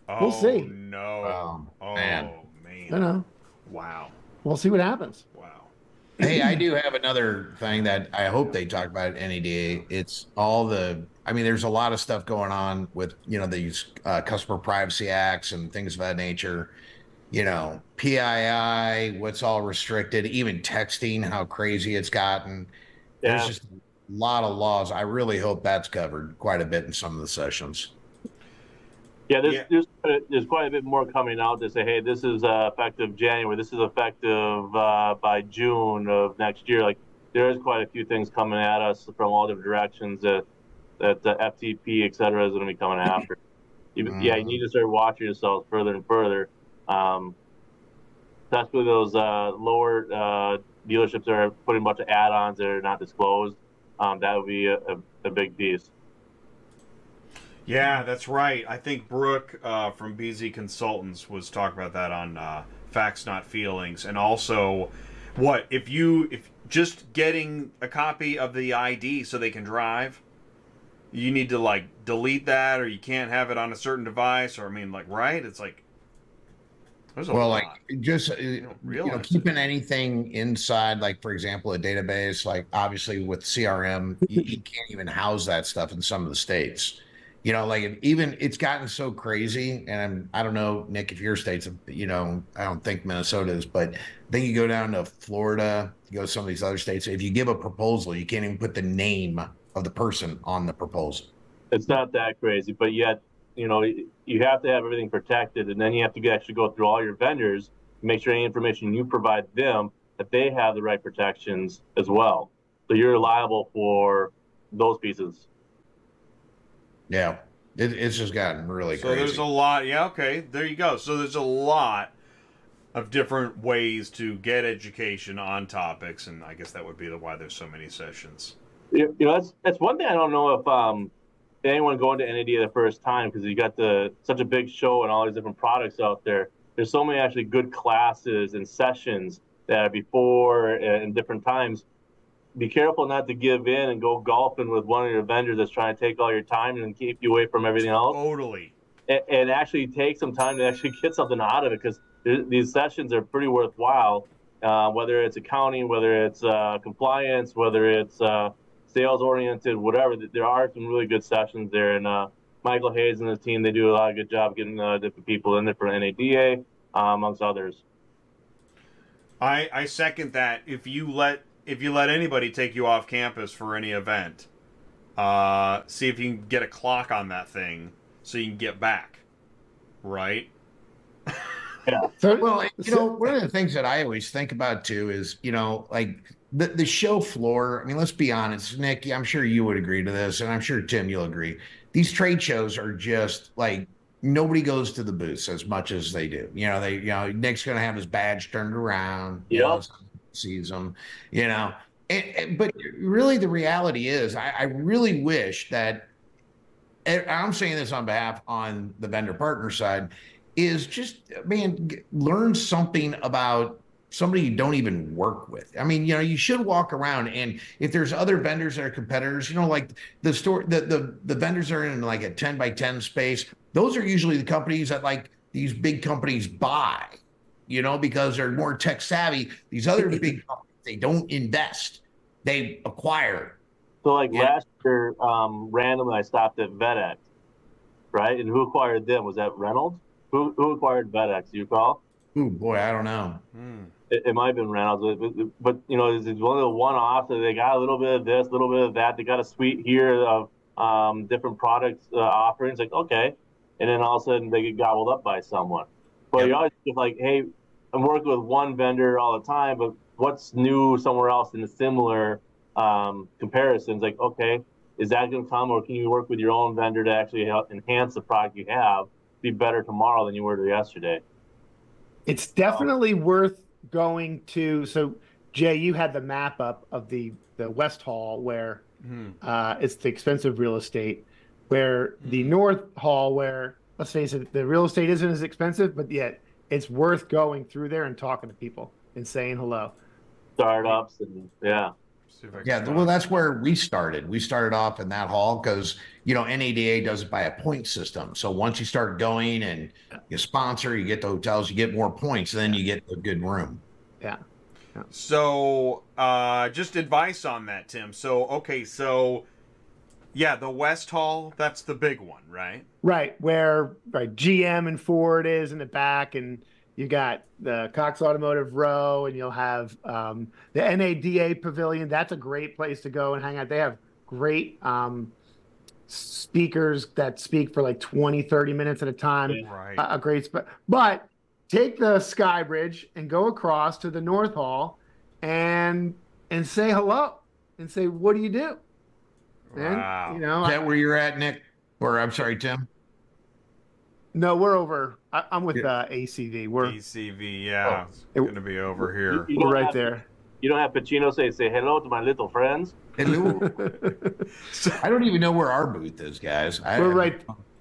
Oh, We'll see. No. oh, man. man. You know, Wow. we'll see what happens. Hey, I [laughs] do have another thing that I hope they talk about at NADA. It's all the, I mean, there's a lot of stuff going on with, you know, these uh, customer privacy acts and things of that nature. You know, PII, what's all restricted, even texting, how crazy it's gotten. Yeah. There's just a lot of laws. I really hope that's covered quite a bit in some of the sessions. Yeah, there's, Yeah. There's, uh, there's quite a bit more coming out to say, hey, this is uh, effective January. This is effective uh, by June of next year. Like there is quite a few things coming at us from all different directions that that the FTC, et cetera, is going to be coming after. [laughs] You, Yeah, you need to start watching yourselves further and further. Um, especially those uh, lower uh, dealerships that are putting a bunch of add-ons that are not disclosed. Um, that would be a, a, a big piece. Yeah, that's right. I think Brooke uh, from BZ Consultants was talking about that on uh, Facts Not Feelings, and also what if you if just getting a copy of the ID so they can drive, you need to like delete that, or you can't have it on a certain device, or I mean, like, right? It's like there's a well, lot. like just uh, you know, keeping anything inside, like for example, a database, like obviously with CRM, you, you can't even house that stuff in some of the states. You know, like even it's gotten so crazy, and I'm, I don't know, Nick, if your state's, you know, I don't think Minnesota is, but then you go down to Florida, you go to some of these other states. If you give a proposal, you can't even put the name of the person on the proposal. It's not that crazy, but yet, you know, you have to have everything protected, and then you have to actually go through all your vendors, make sure any information you provide them that they have the right protections as well. So you're liable for those pieces. Yeah, it, it's just gotten really So crazy. there's a lot. Yeah, okay. There you go. So there's a lot of different ways to get education on topics, and I guess that would be the why there's so many sessions. You you know, that's that's one thing I don't know if um, anyone going to NADA the first time because you got the such a big show and all these different products out there. There's so many actually good classes and sessions that are before and different times. Be careful not to give in and go golfing with one of your vendors that's trying to take all your time and keep you away from everything else. Totally. And, and actually take some time to actually get something out of it because these sessions are pretty worthwhile. Uh, whether it's accounting, whether it's uh, compliance, whether it's uh, sales oriented, whatever. There are some really good sessions there, and uh, Michael Hayes and his team they do a lot of good job getting uh, different people in there for NADA, uh, amongst others. I I second that. If you let if you let anybody take you off campus for any event, uh, see if you can get a clock on that thing so you can get back. Right. yeah. [laughs] well, you know, one of the things that I always think about too is, you know, like the, the show floor. I mean, let's be honest, Nick, I'm sure you would agree to this, and I'm sure Tim, you'll agree. These trade shows are just like nobody goes to the booths as much as they do. You know, they, you know, Nick's going to have his badge turned around. Yeah. sees them, you know. And, and, but really, the reality is, I, I really wish that, I'm saying this on behalf on the vendor partner side, is just man, learn something about somebody you don't even work with. I mean, you know, you should walk around and if there's other vendors that are competitors, you know, like the store, the the, the vendors are in like a 10 by 10 space. Those are usually the companies that like these big companies buy, you know, because they're more tech savvy. These other [laughs] big companies, they don't invest, they acquire. So like yeah. last year, um, randomly I stopped at VetX, right? And who acquired them? Was that Reynolds? Who, who acquired VetX? Do you call? Oh boy, I don't know. Hmm. It, it, might have been Reynolds, but, but you know, it's, one of the one-offs. That they got a little bit of this, a little bit of that. They got a suite here of um, different products uh, offerings. Like okay, and then all of a sudden they get gobbled up by someone. But yep. you always get like, hey, I'm working with one vendor all the time, but what's new somewhere else in a similar um, comparisons? Like, okay, is that going to come, or can you work with your own vendor to actually help enhance the product you have, be better tomorrow than you were yesterday? It's definitely um, worth going to. So, Jay, you had the map up of the the West Hall where mm-hmm. uh, it's the expensive real estate, where mm-hmm. the North Hall where let's face it, the real estate isn't as expensive, but yet it's worth going through there and talking to people and saying hello. Startups and yeah. Yeah, well, that's where we started. We started off in that hall because you know NADA does it by a point system. So once you start going and you sponsor, you get the hotels, you get more points, then you get a good room. Yeah. yeah. So, uh, just advice on that, Tim. So, okay, so yeah, the West Hall, that's the big one, right? Right, where right GM and Ford is in the back, and you got the Cox Automotive Row, and you'll have um, the NADA Pavilion. That's a great place to go and hang out. They have great um, speakers that speak for like 20, 30 minutes at a time. Right. A, a great spot. But take the Sky Bridge and go across to the North Hall and and say hello and say, what do you do? And, wow. You know, Is that where you're at, Nick? Or I'm sorry, Tim? No, we're over. I, am with uh, ACV. We're ACV. Yeah, oh. it's going to be over here. You, you we're right there. You don't have Pacino say say hello to my little friends. Hello. [laughs] I don't even know where our booth is, guys. I, we're right.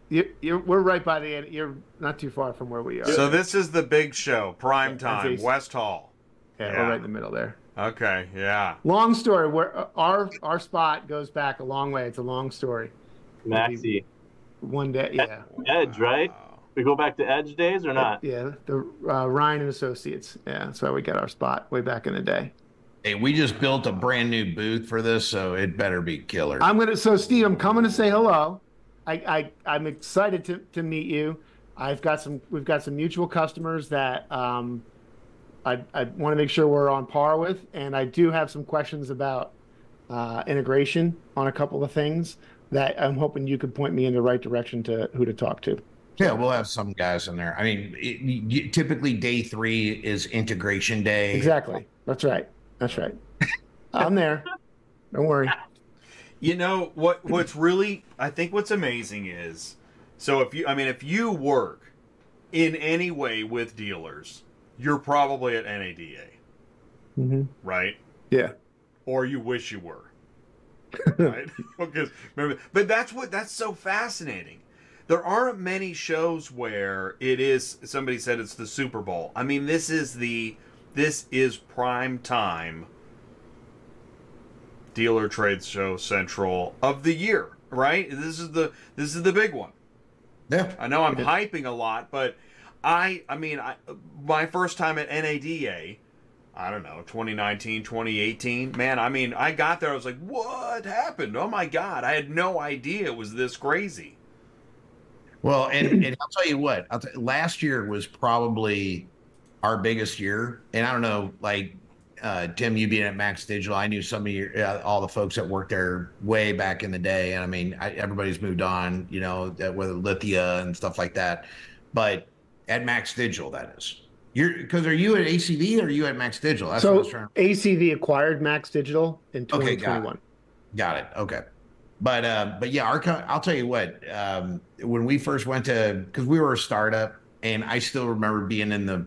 You, you're, we're right by the end. You're not too far from where we are. So this is the big show, prime time, West Hall. Yeah, yeah, we're right in the middle there. Okay, yeah. Long story. Where uh, our our spot goes back a long way. It's a long story. Maxi. One day, yeah. Edge, right? We go back to Edge days or not? Yeah, the uh, Ryan and Associates. Yeah, that's why we got our spot way back in the day. Hey, we just built a brand new booth for this, so it better be killer. I'm gonna. So, Steve, I'm coming to say hello. I, I I'm excited to to meet you. I've got some. We've got some mutual customers that um, I I want to make sure we're on par with, and I do have some questions about uh, integration on a couple of things that I'm hoping you could point me in the right direction to who to talk to. Yeah, we'll have some guys in there. I mean, it, you, typically day three is integration day. Exactly. That's right. That's right. [laughs] I'm there. Don't worry. You know what? What's really, I think, what's amazing is, so if you, I mean, if you work in any way with dealers, you're probably at NADA, Mm-hmm. right? Yeah. Or you wish you were, [laughs] right? [laughs] because remember, but that's what that's so fascinating. There aren't many shows where it is. Somebody said it's the Super Bowl. I mean, this is the this is prime time dealer trade show central of the year, right? This is the this is the big one. Yeah. I know I'm hyping a lot, but I I mean, I, my first time at NADA, I don't know, 2019, 2018. Man, I mean, I got there I was like, "What happened? Oh my god, I had no idea it was this crazy." Well, and, and I'll tell you what, last year was probably our biggest year. And I don't know, like uh, Tim, you being at Max Digital, I knew some of your, uh, all the folks that worked there way back in the day. And I mean, I, everybody's moved on, you know, that, with Lithia and stuff like that. But at Max Digital, that is. You're because are you at ACV or are you at Max Digital? That's what I So was trying ACV acquired Max Digital in Okay, got it. 2021. Got it. Okay. But uh, but yeah, our co- I'll tell you what. Um, when we first went to, because we were a startup, and I still remember being in the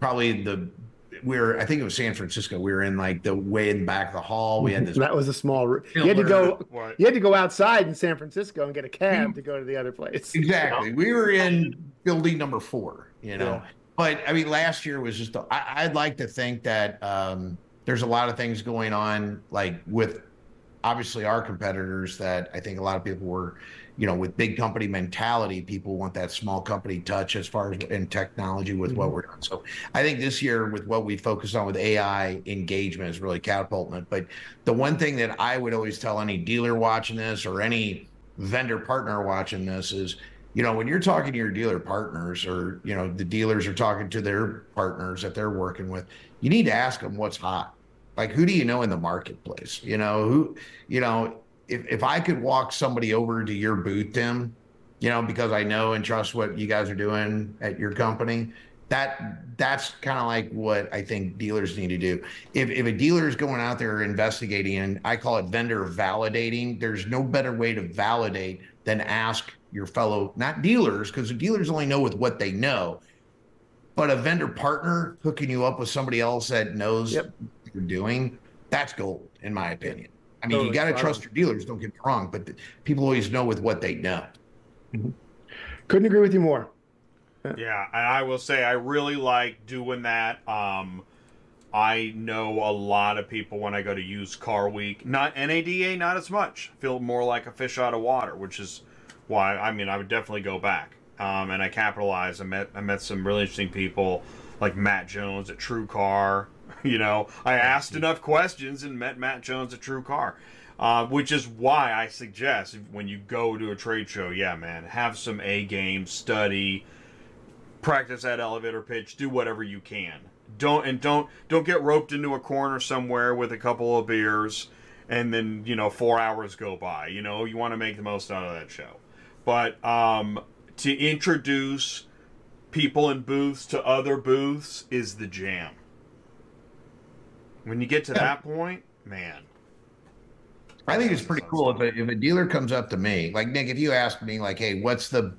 probably the we were I think it was San Francisco. We were in like the way in the back of the hall. We had [laughs] this. That was a small. Room. You had to go. Right. You had to go outside in San Francisco and get a cab to go to the other place. Exactly. We were in building number four, you know. Yeah. But I mean, last year was just, I, I'd like to think that um, there's a lot of things going on, like with obviously our competitors that I think a lot of people were, you know, with big company mentality, people want that small company touch as far as in technology with what mm-hmm. we're doing. So I think this year with what we focus on with AI engagement is really catapulting it. But the one thing that I would always tell any dealer watching this or any vendor partner watching this is, you know, when you're talking to your dealer partners or, you know, the dealers are talking to their partners that they're working with, you need to ask them what's hot. Like, who do you know in the marketplace? You know, who, you know, if, if I could walk somebody over to your booth, Tim, you know, because I know and trust what you guys are doing at your company, that that's kind of like what I think dealers need to do. If if a dealer is going out there investigating, and I call it vendor validating, there's no better way to validate than ask your fellow not dealers, because the dealers only know with what they know, but a vendor partner hooking you up with somebody else that knows Yep. what you're doing, that's gold, in my opinion. I mean, you Totally. got to trust your dealers. Don't get me wrong, but the, people always know with what they know. Couldn't agree with you more. Yeah, and I will say I really like doing that. Um, I know a lot of people when I go to used car week. Not NADA, not as much. Feel more like a fish out of water, which is why I mean I would definitely go back. Um, and I capitalized. I met I met some really interesting people like Matt Jones at True Car. [laughs] You know, I asked enough questions and met Matt Jones at True Car. Uh, which is why I suggest when you go to a trade show, yeah, man, have some A game, study, practice that elevator pitch do whatever you can. Don't and don't don't get roped into a corner somewhere with a couple of beers and then you know four hours go by you know you want to make the most out of that show. But um to introduce people in booths to other booths is the jam when you get to that point man I think it's pretty cool if a, if a dealer comes up to me, like Nick, if you ask me, like, hey, what's the,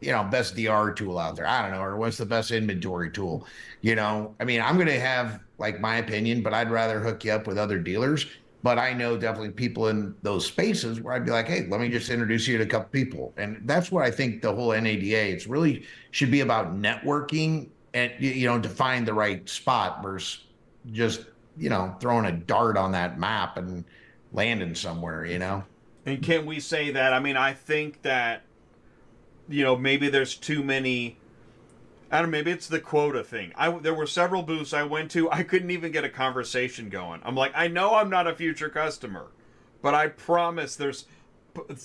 you know, best DR tool out there? I don't know, or what's the best inventory tool? You know, I mean, I'm going to have like my opinion, but I'd rather hook you up with other dealers. But I know definitely people in those spaces where I'd be like, hey, let me just introduce you to a couple people, and that's what I think the whole NADA. It's really should be about networking and you know to find the right spot versus just you know throwing a dart on that map and landing somewhere. You know. And can we say that? I mean, I think that, you know, maybe there's too many. I don't know, maybe it's the quota thing. I there were several booths I went to. I couldn't even get a conversation going. I'm like, I know I'm not a future customer, but I promise there's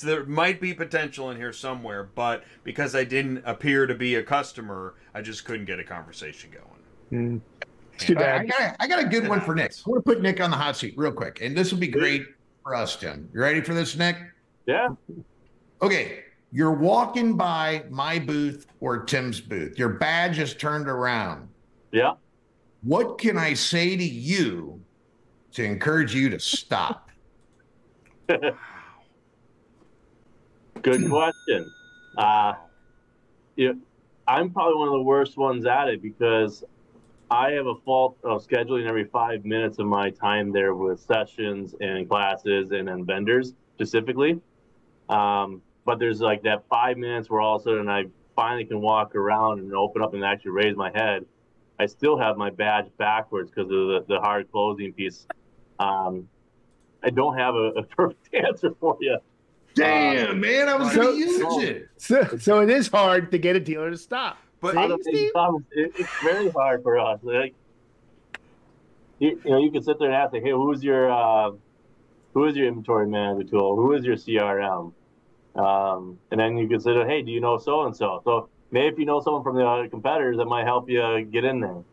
there might be potential in here somewhere. But because I didn't appear to be a customer, I just couldn't get a conversation going. Hmm. Too I, I got, I got a good one for Nick. I want to put Nick on the hot seat real quick, and this will be great for us, Tim. You ready for this, Nick? Yeah. Okay, you're walking by my booth or Tim's booth. Your badge is turned around. Yeah. What can I say to you to encourage you to stop? [laughs] Good question. Uh, you know, I'm probably one of the worst ones at it because I have a fault of scheduling every five minutes of my time there with sessions and classes and then vendors specifically. Um, but there's like that five minutes where all of a sudden I finally can walk around and open up and actually raise my head. I still have my badge backwards because of the, the hard closing piece. Um, I don't have a, a [laughs] perfect answer for you. Damn, man, I was So- going to use it. So, so it is hard to get a dealer to stop. But See, Other than Steve? Thomas, it, it's very hard for us. Like, you, you know, you can sit there and ask, like, "Hey, who's your uh, who is your inventory management tool? Who is your CRM?" Um, and then you can say, "Hey, do you know so and so?" So maybe if you know someone from the other competitors, that might help you get in there.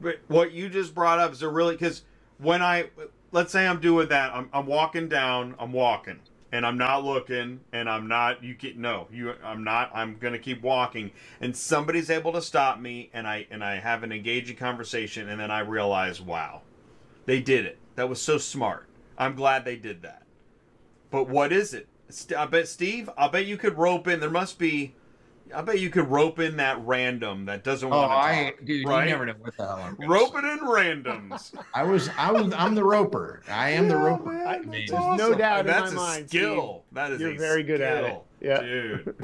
But what you just brought up is a really because when I let's say I'm doing that, I'm, I'm walking down, I'm walking, and I'm not looking, and I'm not you can no you I'm not I'm gonna keep walking, and somebody's able to stop me, and I and I have an engaging conversation, and then I realize wow, they did it. That was so smart. I'm glad they did that. But what is it? I bet Steve. I bet you could rope in. There must be. I bet you could rope in that random that doesn't Oh, want to I, talk. dude, right? you never know what the hell I'm Rope it in randoms. [laughs] I was, I was, I'm the roper. I am the roper. man, I that's mean, There's no doubt in That's my a mind, skill. That is You're a very good at it. skill. Yeah. dude, [laughs]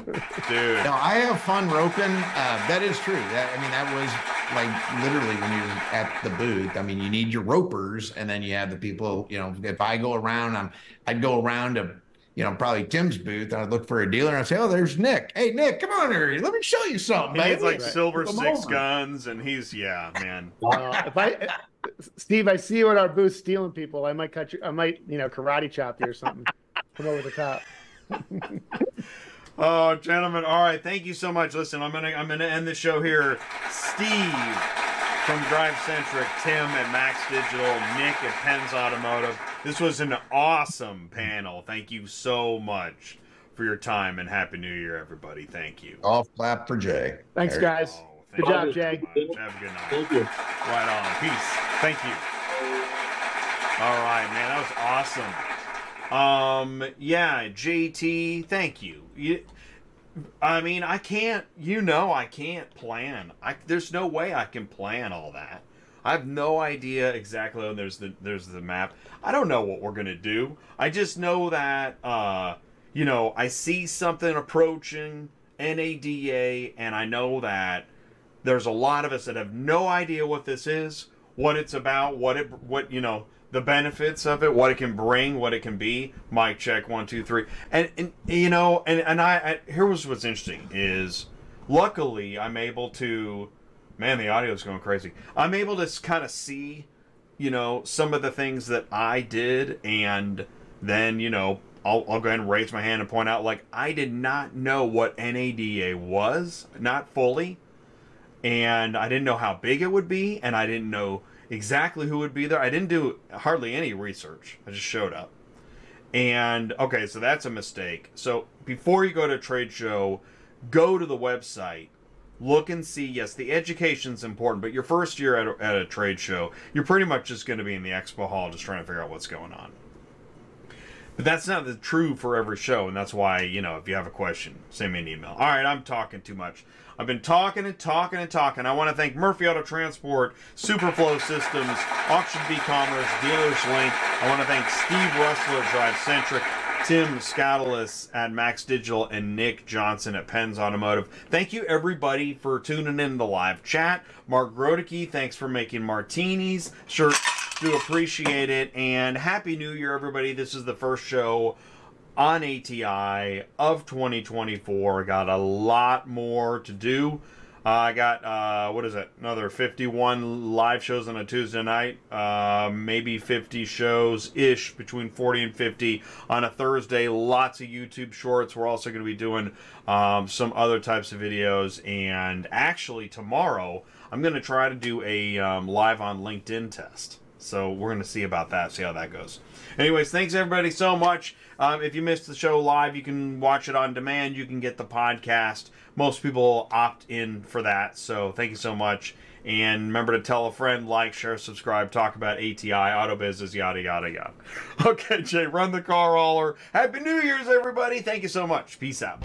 dude. No, I have fun roping. Uh, that is true. That, I mean, that was like literally when you're at the booth. I mean, you need your ropers, and then you have the people. You know, if I go around, I'm I'd go around to you know probably Tim's booth. and I'd look for a dealer, and I'd say, "Oh, there's Nick. Hey, Nick, come on here. Let me show you something." He needs baby." like silver Come six over. guns, and he's yeah, man. Uh, if I, Steve, I see you at our booth stealing people. I might cut you. I might, you know, karate chop you or something. Come over the top. [laughs] Oh, gentlemen, all right. Thank you so much. Listen, I'm gonna I'm gonna end the show here. Steve from DriveCentric, Tim at Max Digital, Nick at Penz Automotive. This was an awesome panel. Thank you so much for your time and happy New Year, everybody. Thank you. Golf clap for Jay. Thanks, There. guys. Oh, Good thank job, Jay. so much. Have a good night. Thank you. Right on. Peace. Thank you. All right, man. That was awesome. Um, yeah, JT, thank you. You I mean, I can't, you know, I can't plan. I there's no way I can plan all that. I have no idea exactly. Oh, there's the there's the map. I don't know what we're gonna do. I just know that uh, you know, I see something approaching NADA, and I know that there's a lot of us that have no idea what this is, what it's about, what it, what you know, the benefits of it, what it can bring, what it can be. Mic check one two three, and and you know, and and I, I here was what's interesting is, luckily I'm able to, man, the audio's going crazy. I'm able to kind of see, you know, some of the things that I did, and then you know. I'll, I'll go ahead and raise my hand and point out, like, I did not know what NADA was, not fully and I didn't know how big it would be, and I didn't know exactly who would be there. I didn't do hardly any research. I just showed up. And okay, so that's a mistake. So before you go to a trade show, go to the website, look and see. Yes, the education's important, but your first year at a, at a trade show, you're pretty much just going to be in the expo hall just trying to figure out what's going on. But that's not the true for every show, and that's why, you know, if you have a question, send me an email. All right, I'm talking too much. I've been talking and talking and talking. I want to thank Murphy Auto Transport, Superflow Systems, Auction B Commerce, Dealers Link. I want to thank Steve Roessler at Centric, Tim Scoutelas at Max Digital, and Nick Johnson at Penz Automotive. Thank you, everybody, for tuning in the live chat. Mark Grodicke, thanks for making martinis. Sure, do appreciate it. And Happy New Year, everybody. This is the first show on ATI of 2024. Got a lot more to do. Uh, I got, uh, what is it? Another 51 live shows on a Tuesday night. Uh, maybe 50 shows ish, between 40 and 50 on a Thursday. Lots of YouTube shorts. We're also going to be doing um, some other types of videos. And actually, tomorrow, I'm going to try to do a um, live on LinkedIn test. So we're going to see about that, see how that goes. Anyways, thanks everybody so much. Um, if you missed the show live, you can watch it on demand. You can get the podcast. Most people opt in for that. So thank you so much. And remember to tell a friend, like, share, subscribe, talk about ATI, auto business, yada, yada, yada. [laughs] Okay, Jay, run the car roller. Happy New Year's, everybody. Thank you so much. Peace out.